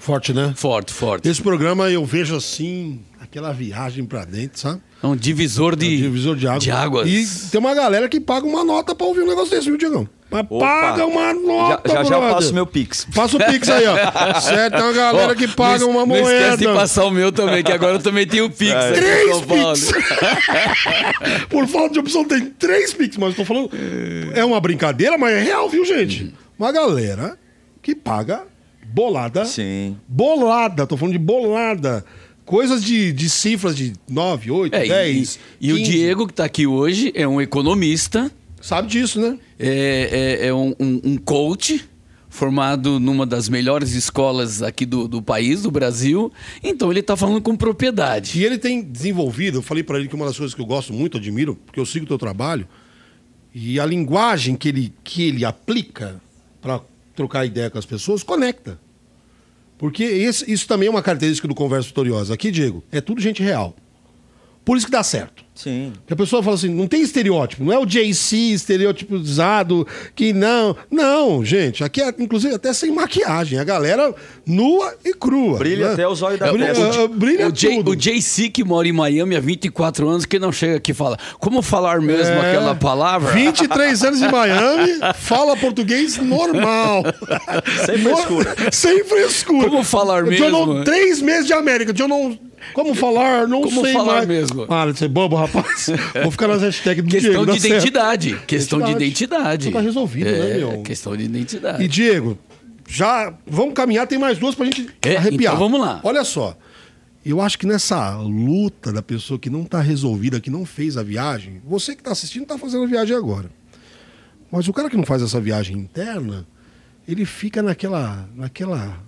Forte, né? Forte, forte. Esse programa eu vejo assim, aquela viagem pra dentro, sabe? É um divisor de, É um divisor de água. águas. E tem uma galera que paga uma nota pra ouvir um negócio desse, viu, Diegão? Mas Opa. paga uma Já nota, já, já eu brother. passo meu Pix. Faça o Pix aí, ó. certo, tem uma galera Ó, que paga não, uma Não esquece moeda. de passar o meu também, que agora eu também tenho o Pix em Três. Pix! Por falta de opção, tem três Pix, mas eu tô falando. É uma brincadeira, mas é real, viu, gente? Uma galera que paga bolada. Sim. Bolada, tô falando de bolada. Coisas de, de cifras de 9, 8, É, e- 10. e, e o 15. Diego, que está aqui hoje, é um economista, Sabe disso, né? é, é- é um, um- um coach formado numa das melhores escolas aqui do, do país, do Brasil. Então ele está falando com propriedade. E ele tem desenvolvido, eu falei pra ele que uma das coisas que eu gosto muito, admiro, porque eu sigo o teu trabalho, e a linguagem que ele, que ele aplica para trocar ideia com as pessoas conecta. Porque isso também é uma característica do Conversa Vitoriosa. Aqui, Diego, é tudo gente real. Por isso que dá certo. Sim. Porque a pessoa fala assim, não tem estereótipo, não é o JC estereotipizado, que não. Não, gente, aqui é inclusive até sem maquiagem, a galera nua e crua. Brilha né? até os olhos da Brilha, testa. ah, brilha o, J- tudo. o JC, que mora em Miami há 24 anos, que não chega aqui e fala como falar mesmo É, aquela palavra. 23 anos em Miami, fala português normal. Sem frescura. Sem frescura. Como falar Eu não- mesmo? três meses de América. Eu não. Como falar? Não Como sei falar mais. mesmo? Para de ser bobo, rapaz. Vou ficar nas hashtags do Questão Diego, de certo. identidade. Questão de identidade. Isso tá resolvido, é, né, meu? Questão de identidade. E Diego, já vamos caminhar, tem mais duas pra gente É, arrepiar. então vamos lá. Olha só. Eu acho que nessa luta da pessoa que não tá resolvida, que não fez a viagem, você que tá assistindo tá fazendo a viagem agora. Mas o cara que não faz essa viagem interna, ele fica naquela, naquela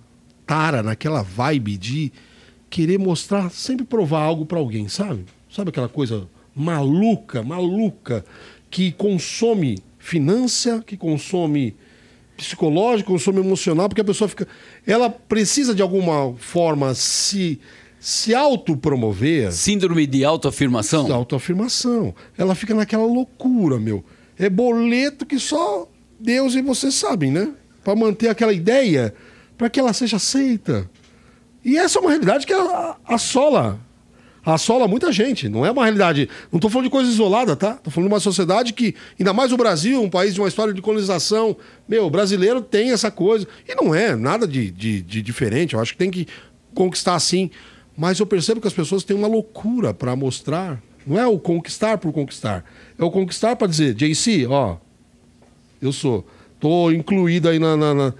tara, naquela vibe de querer mostrar, sempre provar algo pra alguém, sabe? Sabe aquela coisa maluca, maluca, que consome finança, que consome psicológico, consome emocional, porque a pessoa fica. Ela precisa de alguma forma se, se autopromover. Síndrome de autoafirmação? Autoafirmação. Ela fica naquela loucura, meu. É boleto que só Deus e você sabem, né? Para manter aquela ideia, para que ela seja aceita. E essa é uma realidade que assola. Assola muita gente. Não é uma realidade. Não estou falando de coisa isolada, tá? Estou falando de uma sociedade que, ainda mais o Brasil, um país de uma história de colonização. Meu, brasileiro tem essa coisa. E não é nada de, de, de diferente. Eu acho que tem que conquistar sim. Mas eu percebo que as pessoas têm uma loucura para mostrar. Não é o conquistar por conquistar. É o conquistar para dizer, JC, ó, eu sou. Tô incluído aí na, na- na-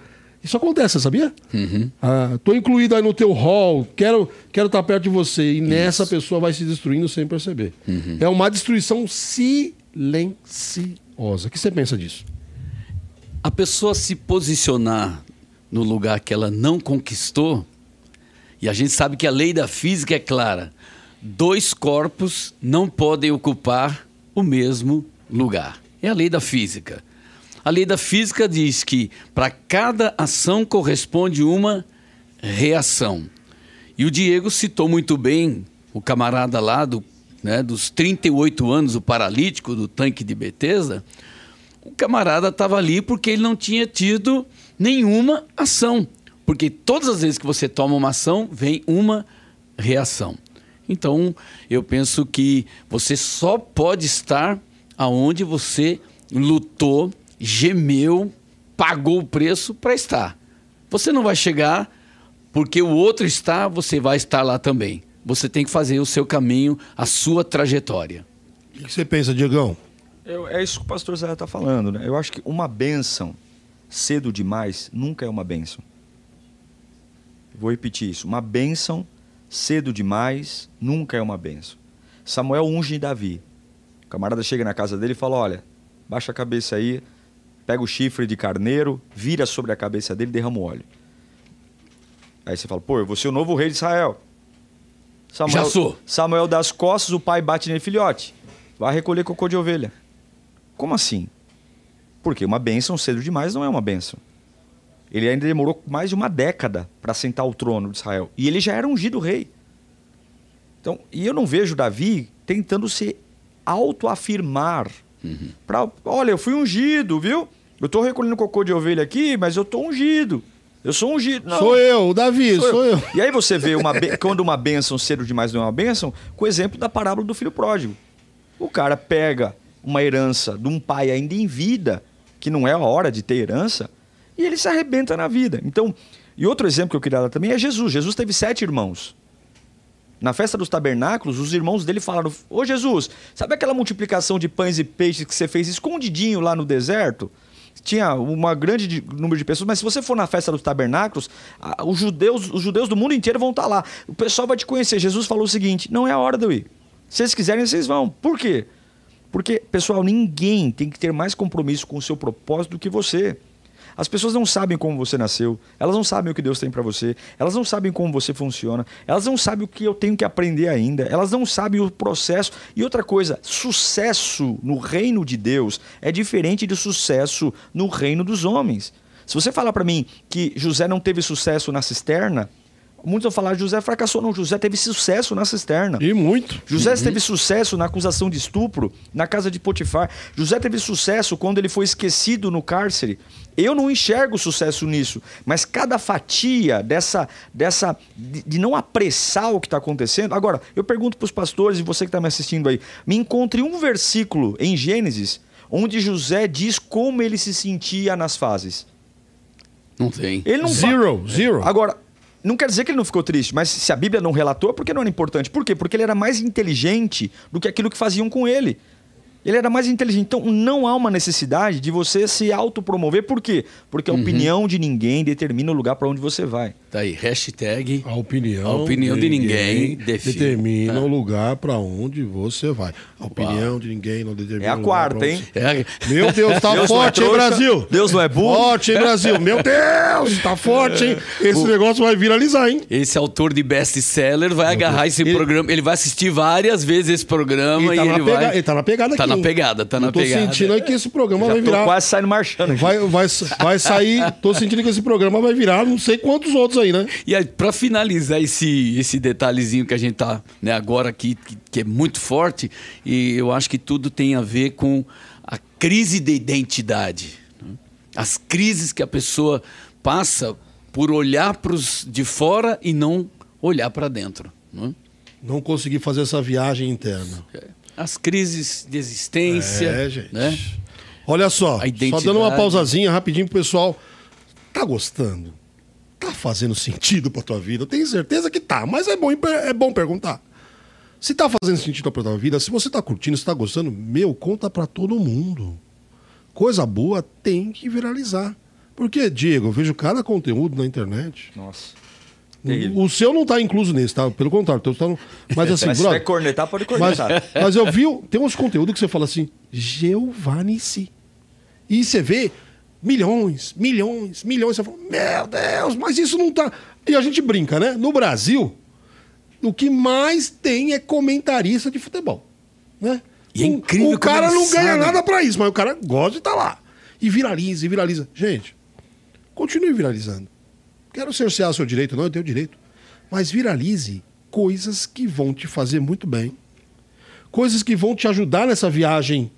Isso acontece, sabia? Uhum. Ah, tô incluído aí no teu hall, quero quero estar perto de você. E nessa pessoa vai se destruindo sem perceber. Uhum. É uma destruição silenciosa. O que você pensa disso? A pessoa se posicionar no lugar que ela não conquistou, e a gente sabe que a lei da física é clara: dois corpos não podem ocupar o mesmo lugar. É a lei da física. A lei da física diz que para cada ação corresponde uma reação. E o Diego citou muito bem o camarada lá do, né, dos 38 anos, o paralítico do tanque de Betesda. O camarada estava ali porque ele não tinha tido nenhuma ação. Porque todas as vezes que você toma uma ação, vem uma reação. Então, eu penso que você só pode estar aonde você lutou, gemeu, pagou o preço para estar. Você não vai chegar porque o outro está, você vai estar lá também. Você tem que fazer o seu caminho, a sua trajetória. O que você pensa, Diegão? Eu- é isso que o pastor Zé está falando, né? Eu acho que uma bênção cedo demais nunca é uma bênção. Vou repetir isso. Uma bênção cedo demais nunca é uma bênção. Samuel unge Davi. O camarada chega na casa dele e fala: Olha, baixa a cabeça aí, pega o chifre de carneiro, vira sobre a cabeça dele e derrama o óleo. Aí você fala: Pô, eu vou ser o novo rei de Israel. Samuel, Já sou. Samuel das costas, o pai bate nele: Filhote, vai recolher cocô de ovelha. Como assim? Porque uma bênção cedo demais não é uma bênção. Ele ainda demorou mais de uma década para sentar ao trono de Israel. E ele já era ungido rei. Então, e eu não vejo Davi tentando se autoafirmar. Pra, olha, eu fui ungido, viu? Eu tô recolhendo cocô de ovelha aqui, mas eu tô ungido. Eu sou ungido. Não, Sou eu, o Davi, sou, eu. e aí você vê uma quando uma bênção cedo demais não é uma bênção, com o exemplo da parábola do filho pródigo. O cara pega uma herança de um pai ainda em vida, que não é a hora de ter herança, e ele se arrebenta na vida. Então, e outro exemplo que eu queria dar também é Jesus. Jesus teve sete irmãos. Na festa dos tabernáculos, os irmãos dele falaram: Ô Jesus, sabe aquela multiplicação de pães e peixes que você fez escondidinho lá no deserto? Tinha uma grande de- número de pessoas, mas se você for na festa dos tabernáculos, os judeus, os judeus do mundo inteiro vão estar lá. O pessoal vai te conhecer. Jesus falou o seguinte: não é a hora de eu ir. Se vocês quiserem, vocês vão. Por quê? Porque, pessoal, ninguém tem que ter mais compromisso com o seu propósito do que você. As pessoas não sabem como você nasceu, elas não sabem o que Deus tem para você, elas não sabem como você funciona, elas não sabem o que eu tenho que aprender ainda, elas não sabem o processo. E outra coisa, sucesso no reino de Deus é diferente de sucesso no reino dos homens. Se você falar para mim que José não teve sucesso na cisterna, muitos vão falar José fracassou, não, José teve sucesso na cisterna. E muito. José teve sucesso na acusação de estupro na casa de Potifar. José teve sucesso quando ele foi esquecido no cárcere. Eu não enxergo sucesso nisso, mas cada fatia dessa dessa de, de não apressar o que está acontecendo. Agora, eu pergunto para os pastores e você que está me assistindo aí, me encontre um versículo em Gênesis onde José diz como ele se sentia nas fases. Não tem. Ele não Zero, zero. Agora, não quer dizer que ele não ficou triste, mas se a Bíblia não relatou, é porque não era importante. Por quê? Porque ele era mais inteligente do que aquilo que faziam com ele. Ele era mais inteligente. Então, não há uma necessidade de você se autopromover. Por quê? Porque a opinião de ninguém determina o lugar para onde você vai. Tá aí, hashtag. A opinião, A opinião de ninguém define. determina É. o lugar para onde você vai. A opinião de ninguém não determina É a o lugar quarta, hein? É, Meu Deus, tá Deus é forte, hein, trouxa, Brasil? Deus não é burro. Forte, hein, Brasil? Meu Deus, tá forte, hein? Esse negócio vai viralizar, hein? esse autor de best-seller vai agarrar esse Ele- programa. Ele vai assistir várias vezes esse programa Ele tá, e na ele pega- vai. ele tá na pegada Tá aqui. Na pegada, tá Eu na tô pegada. sentindo aí que esse programa vai Já tô virar. quase saindo marchando aqui. Vai, vai, vai sair. Tô sentindo que esse programa vai virar não sei quantos outros aí, né? E aí, para finalizar esse, esse detalhezinho que a gente tá né, agora aqui, que, que é muito forte, e eu acho que tudo tem a ver com a crise de identidade. né? As crises que a pessoa passa por olhar para os de fora e não olhar para dentro. né? Não consegui fazer essa viagem interna. As crises de existência. É, gente. Né? Olha só, só dando uma pausazinha rapidinho pro pessoal. Tá gostando? Tá fazendo sentido pra tua vida? Eu tenho certeza que tá, mas é bom, é bom perguntar. Se tá fazendo sentido pra tua vida, se você tá curtindo, se tá gostando, meu, conta pra todo mundo. Coisa boa tem que viralizar. Porque, Diego, eu vejo cada conteúdo na internet. Nossa. O, Terrível. o seu não tá incluso nesse, tá? Pelo contrário. teu tá no- Mas assim, Mas se brother, cornetar, pode mas, cornetar. mas eu vi, tem uns conteúdos que você fala assim, Giovanici. E você vê milhões, milhões, milhões. Você fala, meu Deus, mas isso não tá. E a gente brinca, né? No Brasil, o que mais tem é comentarista de futebol. Né? E é O- incrível O como cara não ganha nada pra isso, mas o cara gosta de estar lá. E viraliza, e viraliza. Gente, continue viralizando. Quero cercear seu direito, não, eu tenho direito. Mas viralize coisas que vão te fazer muito bem. Coisas que vão te ajudar nessa viagem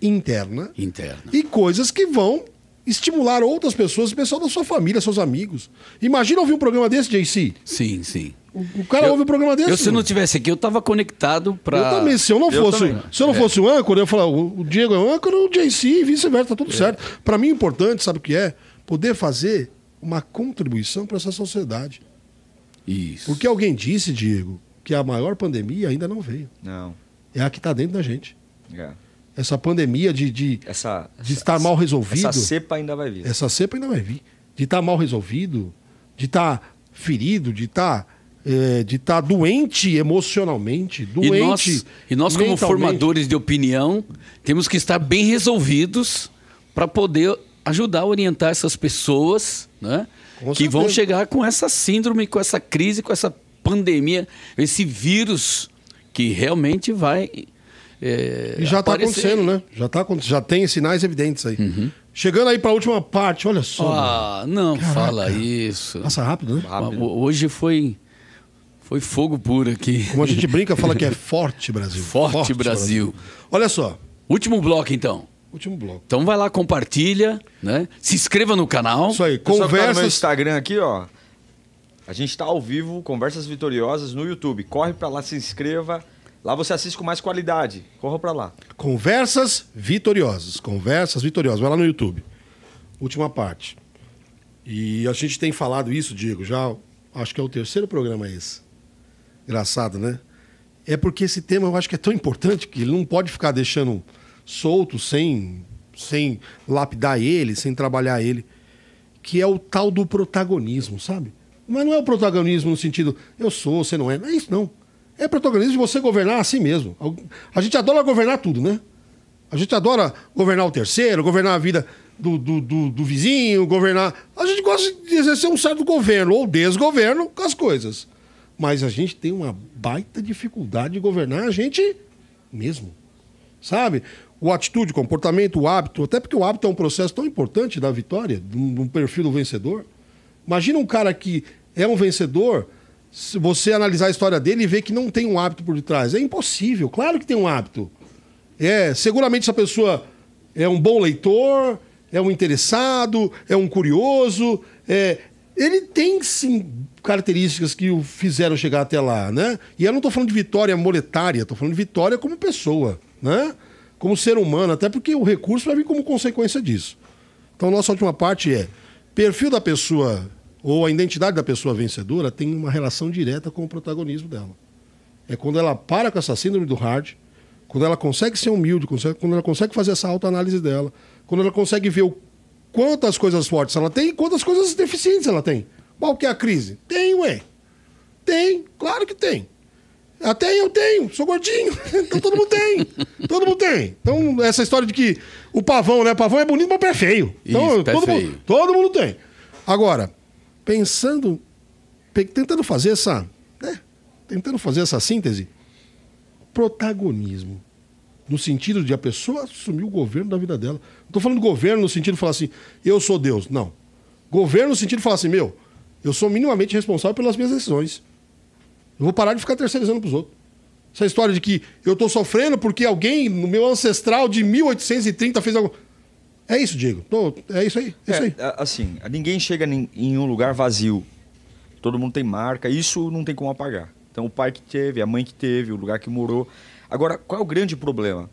interna. Interna. E coisas que vão estimular outras pessoas, o pessoal da sua família, seus amigos. Imagina ouvir um programa desse, JC. Sim, sim. O, cara ouve um programa desse. Eu, se não tivesse aqui, eu tava conectado para. Eu também, se eu não Eu fosse, se eu não fosse o âncora, eu falar, o Diego é o âncora, o JC e vice-versa, tá tudo certo. Pra mim, o importante, sabe o que é? Poder fazer uma contribuição para essa sociedade. Isso. Porque alguém disse, Diego, que a maior pandemia ainda não veio. Não. É a que está dentro da gente. É. Essa pandemia de, de, Essa, de essa- estar mal resolvido. Essa cepa ainda vai vir. Essa cepa ainda vai vir. De estar mal resolvido, de estar ferido, de estar é, de estar doente emocionalmente, doente. E nós, e nós como formadores de opinião, temos que estar bem resolvidos para poder ajudar a orientar essas pessoas né, Com que vão chegar com essa síndrome, com essa crise, com essa pandemia, esse vírus que realmente vai. é, E já está acontecendo, né? Já, tá, já tem sinais evidentes aí. Chegando aí para a última parte, olha só. mano. Ah, não Caraca. fala isso. Passa rápido, né? Rápido. Ho- Hoje foi, foi fogo puro aqui. Como a gente brinca, fala que é forte Brasil. Forte Brasil. Olha só, Último bloco, então. Último bloco. Então vai lá, compartilha, né? Se inscreva no canal. Isso aí, que tá no meu. Instagram aqui, ó. A gente tá ao vivo, Conversas Vitoriosas no YouTube. Corre pra lá, se inscreva. Lá você assiste com mais qualidade. Corra pra lá. Conversas vitoriosas. Conversas vitoriosas. Vai lá no YouTube. Última parte. E a gente tem falado isso, Diego, já acho que é o terceiro programa esse. Engraçado, né? É porque esse tema eu acho que é tão importante que ele não pode ficar deixando solto sem, sem lapidar ele, sem trabalhar ele. Que é o tal do protagonismo, sabe? Mas não é o protagonismo no sentido eu sou, você não é. Não é isso, não. É protagonismo de você governar assim mesmo. A gente adora governar tudo, né? A gente adora governar o terceiro, governar a vida do, do, do, do vizinho, governar. A gente gosta de exercer um certo governo ou desgoverno com as coisas. Mas a gente tem uma baita dificuldade de governar a gente mesmo. Sabe? O atitude, o comportamento, o hábito, até porque o hábito é um processo tão importante da vitória, um perfil do vencedor. Imagina um cara que é um vencedor, se você analisar a história dele e ver que não tem um hábito por detrás. É impossível, claro que tem um hábito. É, seguramente essa pessoa é um bom leitor, é um interessado, é um curioso, é, ele tem sim características que o fizeram chegar até lá, né? E eu não estou falando de vitória monetária, estou falando de vitória como pessoa, né? Como ser humano, até porque o recurso vai vir como consequência disso. Então, nossa última parte é: perfil da pessoa ou a identidade da pessoa vencedora tem uma relação direta com o protagonismo dela. É quando ela para com essa síndrome do hard, quando ela consegue ser humilde, consegue- quando ela consegue fazer essa autoanálise dela, quando ela consegue ver o quantas coisas fortes ela tem e quantas coisas deficientes ela tem. Qual que é a crise? Tem, ué. Tem, claro que tem. Até eu tenho, sou gordinho. Então todo mundo tem. Todo mundo tem. Então, essa história de que o pavão, né? Pavão é bonito, mas pé feio. Então, Isso, pé todo, feio. Mundo, todo mundo tem. Agora, pensando, pe- tentando fazer essa, né? Tentando fazer essa síntese, protagonismo. No sentido de a pessoa assumir o governo da vida dela. Não estou falando governo no sentido de falar assim, eu sou Deus. Não. Governo no sentido de falar assim, meu, eu sou minimamente responsável pelas minhas decisões. Eu vou parar de ficar terceirizando para os outros. Essa história de que eu estou sofrendo porque alguém no meu ancestral de 1830 fez algo. É isso, Diego. Tô- é isso aí. É, isso aí. É, assim, ninguém chega em, em um lugar vazio. Todo mundo tem marca, isso não tem como apagar. Então, o pai que teve, a mãe que teve, o lugar que morou. Agora, qual é o grande problema?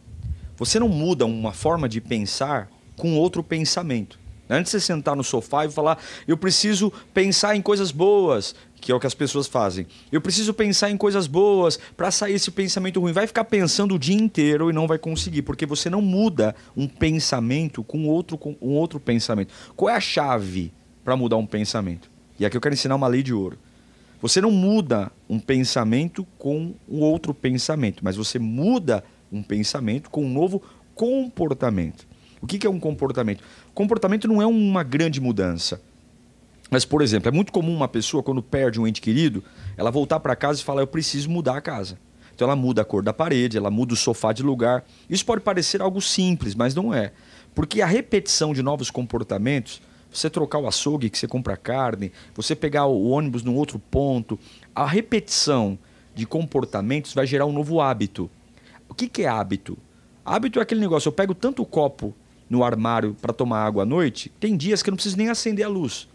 Você não muda uma forma de pensar com outro pensamento. Antes de você sentar no sofá e falar, eu preciso pensar em coisas boas, que é o que as pessoas fazem. Eu preciso pensar em coisas boas para sair esse pensamento ruim. Vai ficar pensando o dia inteiro e não vai conseguir, porque você não muda um pensamento com outro, com um outro pensamento. Qual é a chave para mudar um pensamento? E aqui eu quero ensinar uma lei de ouro. Você não muda um pensamento com um outro pensamento, mas você muda um pensamento com um novo comportamento. O que é um comportamento? Comportamento não é uma grande mudança mas, por exemplo, é muito comum uma pessoa, quando perde um ente querido, ela voltar para casa e falar: Eu preciso mudar a casa. Então, ela muda a cor da parede, ela muda o sofá de lugar. Isso pode parecer algo simples, mas não é. Porque a repetição de novos comportamentos, você trocar o açougue que você compra carne, você pegar o ônibus num outro ponto, a repetição de comportamentos vai gerar um novo hábito. O que, que é hábito? Hábito é aquele negócio: eu pego tanto copo no armário para tomar água à noite, tem dias que eu não preciso nem acender a luz.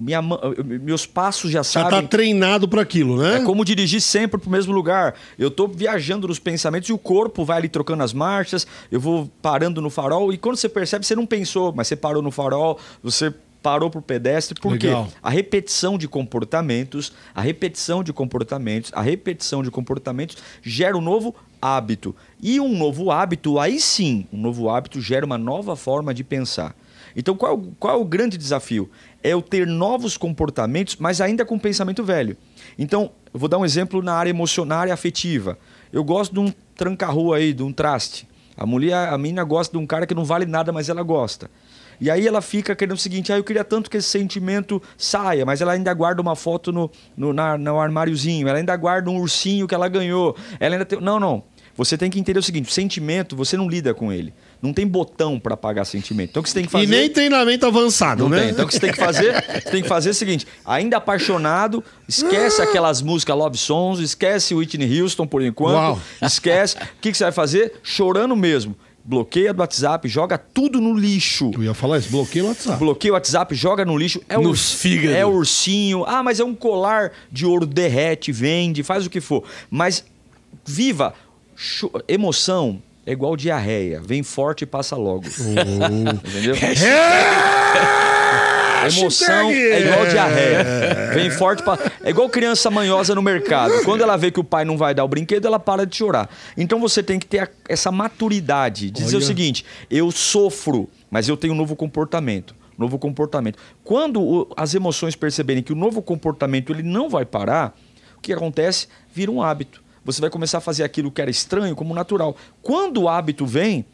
Minha, meus passos já, sabem. Já tá treinado para aquilo, né? É como dirigir sempre para o mesmo lugar. Eu tô viajando nos pensamentos e o corpo vai ali trocando as marchas, eu vou parando no farol e quando você percebe, você não pensou, mas você parou no farol, você parou para o pedestre, porque Legal. a repetição de comportamentos, a repetição de comportamentos, a repetição de comportamentos gera um novo hábito. E um novo hábito, aí sim, um novo hábito gera uma nova forma de pensar. Então, qual, qual é o grande desafio? É eu ter novos comportamentos, mas ainda com pensamento velho. Então, vou dar um exemplo na área emocional e afetiva. Eu gosto de um tranca-rua aí, de um traste. A mulher, a menina gosta de um cara que não vale nada, mas ela gosta. E aí ela fica querendo o seguinte: ah, eu queria tanto que esse sentimento saia, mas ela ainda guarda uma foto no, no, na, no armáriozinho, ela ainda guarda um ursinho que ela ganhou. Ela ainda tem... Não, não. Você tem que entender o seguinte: o sentimento, você não lida com ele. Não tem botão para apagar sentimento. Então o que você tem que fazer. E nem treinamento avançado, não né? Tem. Então o que você tem que fazer? Você tem que fazer o seguinte: ainda apaixonado, esquece aquelas músicas love songs, esquece Whitney Houston por enquanto. Uau. Esquece. O que, que você vai fazer? Chorando mesmo bloqueia do WhatsApp, joga tudo no lixo. Eu ia falar isso, bloqueia o WhatsApp. Bloqueia o WhatsApp, joga no lixo. É no urs... fígado. É ursinho. Ah, mas é um colar de ouro, derrete, vende, faz o que for. Mas viva. Emoção é igual diarreia. Vem forte e passa logo. Entendeu? Emoção é igual diarreia. Vem forte pra... É igual criança manhosa no mercado. Quando ela vê que o pai não vai dar o brinquedo, ela para de chorar. Então você tem que ter a... essa maturidade. Dizer Olha. o seguinte: eu sofro, mas eu tenho um novo comportamento. Novo comportamento. Quando o... as emoções perceberem que o novo comportamento ele não vai parar, o que acontece? Vira um hábito você vai começar a fazer aquilo que era estranho como natural. Quando o hábito vem,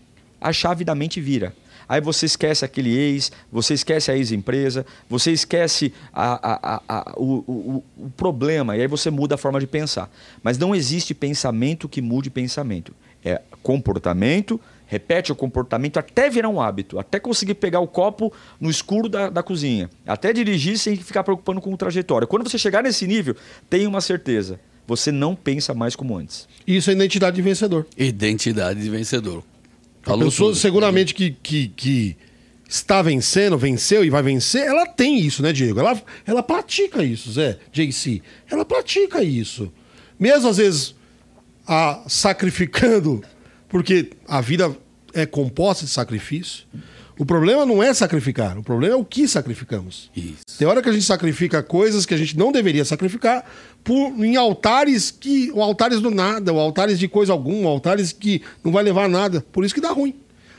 a chave da mente vira. Aí você esquece aquele ex, você esquece a ex-empresa, você esquece a, a, a, o, o, o, problema, e aí você muda a forma de pensar. Mas não existe pensamento que mude pensamento. É comportamento, repete o comportamento até virar um hábito, até conseguir pegar o copo no escuro da, da cozinha, até dirigir sem ficar preocupando com o trajetório. Quando você chegar nesse nível, tenha uma certeza você não pensa mais como antes. Isso é identidade de vencedor. Identidade de vencedor. Falou a pessoa tudo. seguramente que, que, que está vencendo, venceu e vai vencer, ela tem isso, né, Diego? Ela, ela pratica isso, Zé, JC. Ela pratica isso. Mesmo às vezes a, sacrificando, porque a vida é composta de sacrifício. O problema não é sacrificar, o problema é o que sacrificamos. Isso. Tem hora que a gente sacrifica coisas que a gente não deveria sacrificar por, em altares que. Ou altares do nada, ou altares de coisa alguma, altares que não vai levar a nada. Por isso que dá ruim.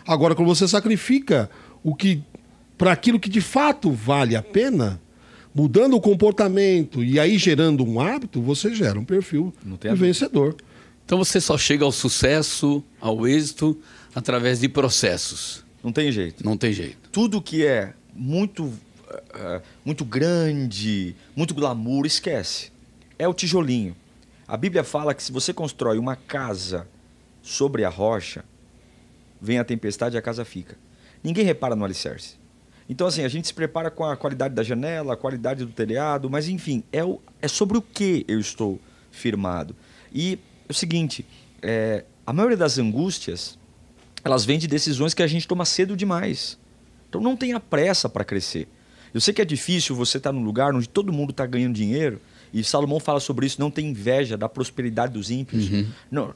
Agora, quando você sacrifica o que. para aquilo que de fato vale a pena, mudando o comportamento e aí gerando um hábito, você gera um perfil de vencedor. Então você só chega ao sucesso, ao êxito, através de processos. Não tem jeito. Não tem jeito. Tudo que é muito, uh, muito grande, muito glamour, esquece. É o tijolinho. A Bíblia fala que se você constrói uma casa sobre a rocha, vem a tempestade e a casa fica. Ninguém repara no alicerce. Então, assim, a gente se prepara com a qualidade da janela, a qualidade do telhado, mas enfim, é, o, é sobre o que eu estou firmado. E é o seguinte: é, a maioria das angústias elas vêm de decisões que a gente toma cedo demais. Então não tenha pressa para crescer. Eu sei que é difícil você estar tá num lugar onde todo mundo está ganhando dinheiro, e Salomão fala sobre isso, não tem inveja da prosperidade dos ímpios. Uhum. Não,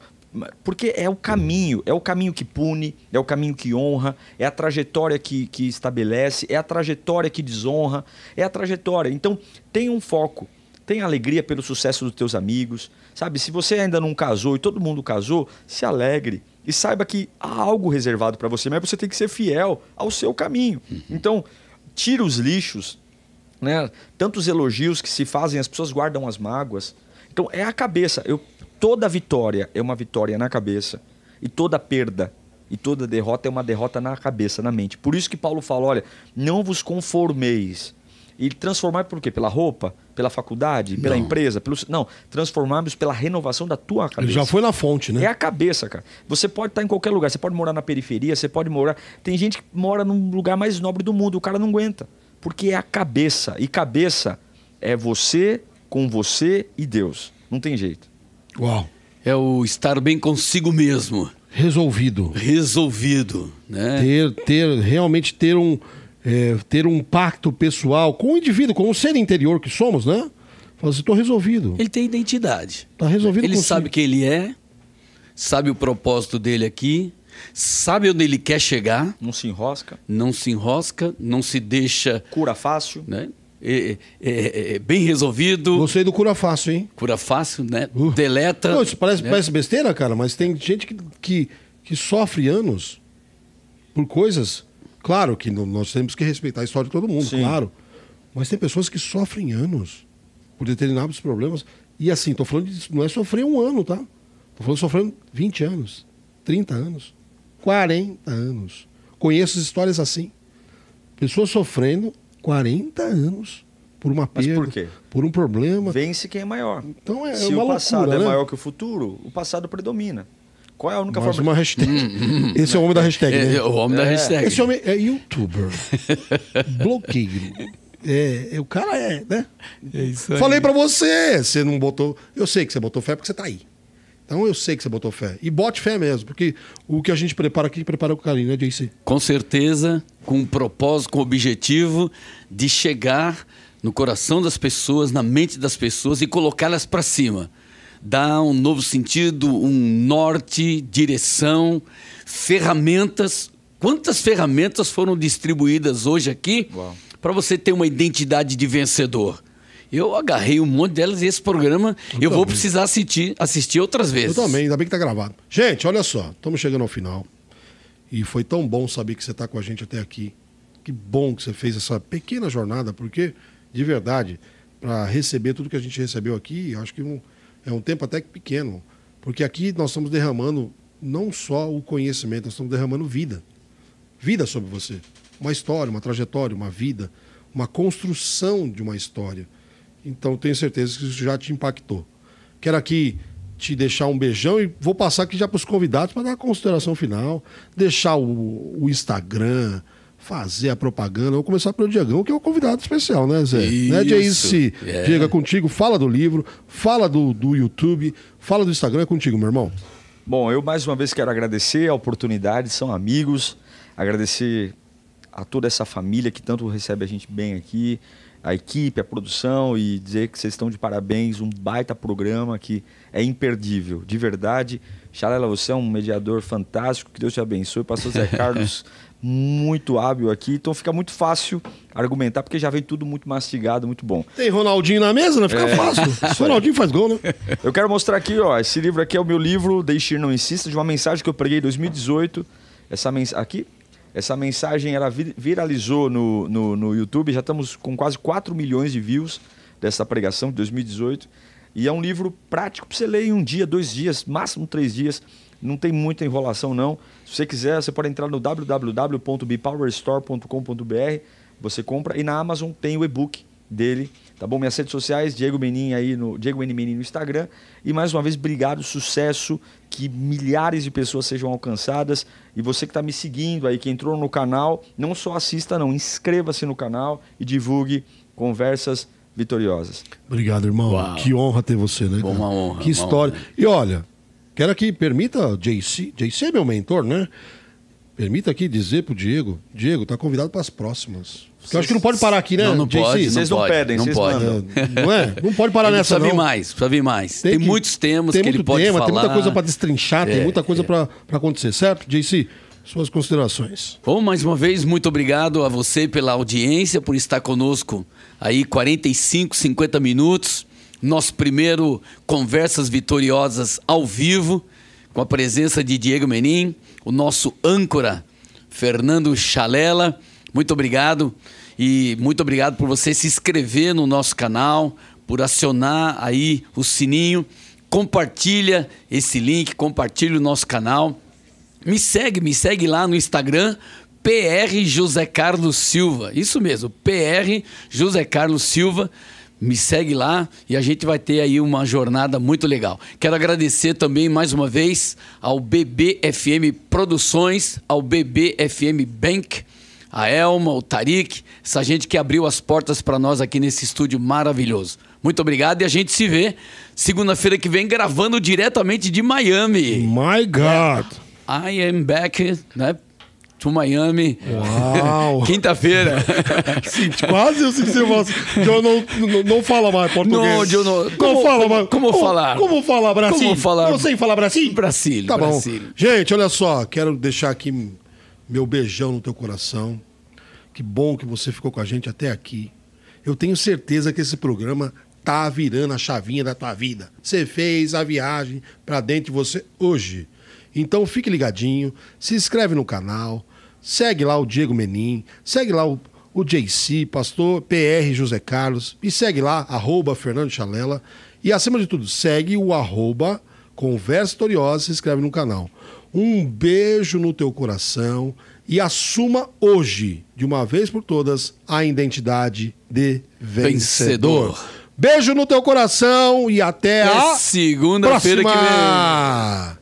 porque é o caminho, é o caminho que pune, é o caminho que honra, é a trajetória que, que estabelece, é a trajetória que desonra, é a trajetória. Então, tenha um foco Tenha alegria pelo sucesso dos teus amigos. Sabe, se você ainda não casou e todo mundo casou, se alegre. E saiba que há algo reservado para você, mas você tem que ser fiel ao seu caminho. Então, tira os lixos, né? Tantos elogios que se fazem, as pessoas guardam as mágoas. Então, é a cabeça. Eu, toda vitória é uma vitória na cabeça. E toda perda e toda derrota é uma derrota na cabeça, na mente. Por isso que Paulo fala: olha, não vos conformeis. E transformar por quê? Pela roupa? Pela faculdade? Pela Não. empresa? Pelo... Não, transformarmos pela renovação da tua cabeça. Ele já foi na fonte, né? É a cabeça, cara. Você pode estar em qualquer lugar. Você pode morar na periferia, você pode morar. Tem gente que mora num lugar mais nobre do mundo, o cara não aguenta. Porque é a cabeça. E cabeça é você com você e Deus. Não tem jeito. Uau. É o estar bem consigo mesmo, Resolvido. resolvido, né? Ter, ter, realmente ter um, é, ter um pacto pessoal com o indivíduo, com o ser interior que somos, né? Fala assim, tô resolvido. Ele tem identidade. Tá resolvido Ele consigo. sabe quem ele é, sabe o propósito dele aqui, sabe onde ele quer chegar, Não se enrosca, não se enrosca, não se deixa, cura fácil. né? É, é- é- é bem resolvido, Gostei do cura fácil, hein? cura fácil, né? Uh. Deleta. Não, isso parece, né? parece besteira, cara, mas tem gente que, que, que sofre anos por coisas. Claro que nós temos que respeitar a história de todo mundo, Sim. claro. Mas tem pessoas que sofrem anos por determinados problemas. E assim, tô falando de, não é sofrer um ano, tá? Tô falando sofrendo 20 anos, 30 anos, 40 anos. Conheço histórias assim. Pessoas sofrendo 40 anos por uma Mas perda, por quê? por um problema. Vence quem é maior. Então é Se uma o passado loucura, é né? maior que o futuro, o passado predomina. Qual é a única Mais forma uma hashtag. Esse é o homem da hashtag, É, né? é o homem da É. hashtag. Esse homem é youtuber. Blogueiro. É, é, o cara é, né? É isso aí. Falei pra você, você não botou. Eu sei que você botou fé porque você tá aí. Então eu sei que você botou fé. E bote fé mesmo, porque o que a gente prepara aqui, prepara com carinho, né, JC? Com certeza, com um propósito, com o objetivo de chegar no coração das pessoas, na mente das pessoas e colocá-las para cima. Dar um novo sentido, um norte, direção, ferramentas. Quantas ferramentas foram distribuídas hoje aqui para você ter uma identidade de vencedor? Eu agarrei um monte delas e esse programa eu, vou também. precisar assistir, assistir outras vezes. Eu também, ainda bem que tá gravado. Gente, olha só, estamos chegando ao final. E foi tão bom saber que você está com a gente até aqui. Que bom que você fez essa pequena jornada, porque, de verdade, para receber tudo que a gente recebeu aqui, eu acho que um- é um tempo até que pequeno. Porque aqui nós estamos derramando não só o conhecimento, nós estamos derramando vida. Vida sobre você. Uma história, uma trajetória, uma vida, uma construção de uma história. Então tenho certeza que isso já te impactou. Quero aqui te deixar um beijão e vou passar aqui já para os convidados para dar a consideração final, deixar o, o Instagram, fazer a propaganda. Vou começar pelo Diagão, que é o convidado especial, né, Zé? Né, Isso. Jace? É. Diego, é contigo. Fala do livro, fala do, do YouTube, fala do Instagram, é contigo, meu irmão. Bom, eu mais uma vez quero agradecer a oportunidade, são amigos, agradecer a toda essa família que tanto recebe a gente bem aqui, a equipe, a produção e dizer que vocês estão de parabéns, um baita programa que é imperdível, de verdade. Xalela, você é um mediador fantástico, que Deus te abençoe. Pastor Zé Carlos, muito hábil aqui, então fica muito fácil argumentar, porque já vem tudo muito mastigado, muito bom. Tem Ronaldinho na mesa, né? Fica É. fácil. Ronaldinho faz gol, né? Eu quero mostrar aqui, ó, esse livro aqui é o meu livro, Deixe Ir Não Insista, de uma mensagem que eu preguei em 2018. Essa mens aqui, essa mensagem ela vi- viralizou no, no, no YouTube, já estamos com quase 4 milhões de views dessa pregação de 2018. E é um livro prático para você ler em um dia, dois dias, máximo três dias. Não tem muita enrolação, não. Se você quiser, você pode entrar no www.bepowerstore.com.br. Você compra e na Amazon tem o e-book dele, tá bom? Minhas redes sociais, Diego Menin aí no Diego N Menin no Instagram. E mais uma vez, obrigado, sucesso, que milhares de pessoas sejam alcançadas. E você que está me seguindo aí, que entrou no canal, não só assista, não, inscreva-se no canal e divulgue conversas vitoriosas. Obrigado, irmão. Uau. Que honra ter você, né? Uma honra, Que história. honra. E olha, quero aqui, permita, JC, JC é meu mentor, né? Permita aqui dizer pro Diego, Diego, tá convidado para as próximas. Eu acho que não pode parar aqui, né, Não, não JC? pode, Vocês não pode, pedem, não pode. É, não é? Não pode parar Ele nessa, precisa vir não. mais, precisa vir mais. Tem, que- muitos temas tem que ele pode tema, falar. Tem muita coisa para destrinchar, tem É, muita coisa é. pra para acontecer, certo? JC, suas considerações. Bom, mais uma vez, muito obrigado a você pela audiência, por estar conosco aí 45, 50 minutos. nosso primeiro Conversas Vitoriosas ao vivo, com a presença de Diego Menin, o nosso âncora, Fernando Chalela. Muito obrigado e muito obrigado por você se inscrever no nosso canal, por acionar aí o sininho. Compartilha esse link, compartilha o nosso canal. Me segue, me segue lá no Instagram, PR José Carlos Silva. Isso mesmo, PR José Carlos Silva. Me segue lá e a gente vai ter aí uma jornada muito legal. Quero agradecer também mais uma vez ao BBFM Produções, ao BBFM Bank, a Elma, o Tarik, essa gente que abriu as portas para nós aqui nesse estúdio maravilhoso. Muito obrigado e a gente se vê segunda-feira que vem gravando diretamente de Miami. My God! I am back, né? To Miami. Uau! Quinta-feira. Quase eu senti voz. Eu não, não, não fala mais português. Não, eu não- Não como- fala como- mais. como falar? Como falar Brasil? Como falar- Não sei falar Brasil? Brasília, Tá bom. Brasília. Gente, olha só. Quero deixar aqui meu beijão no teu coração. Que bom que você ficou com a gente até aqui. Eu tenho certeza que esse programa tá virando a chavinha da tua vida. Você fez a viagem pra dentro de você hoje. Então fique ligadinho, se inscreve no canal, segue lá o Diego Menin, segue lá o, o JC, pastor PR José Carlos, e segue lá, arroba Fernando Chalela. E acima de tudo, segue o arroba Conversa Toriosa, se inscreve no canal. Um beijo no teu coração e assuma hoje, de uma vez por todas, a identidade de vencedor. Vencedor. Beijo no teu coração e até a É segunda-feira que vem.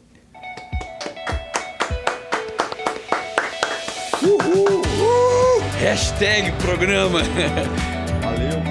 Hashtag programa. Valeu.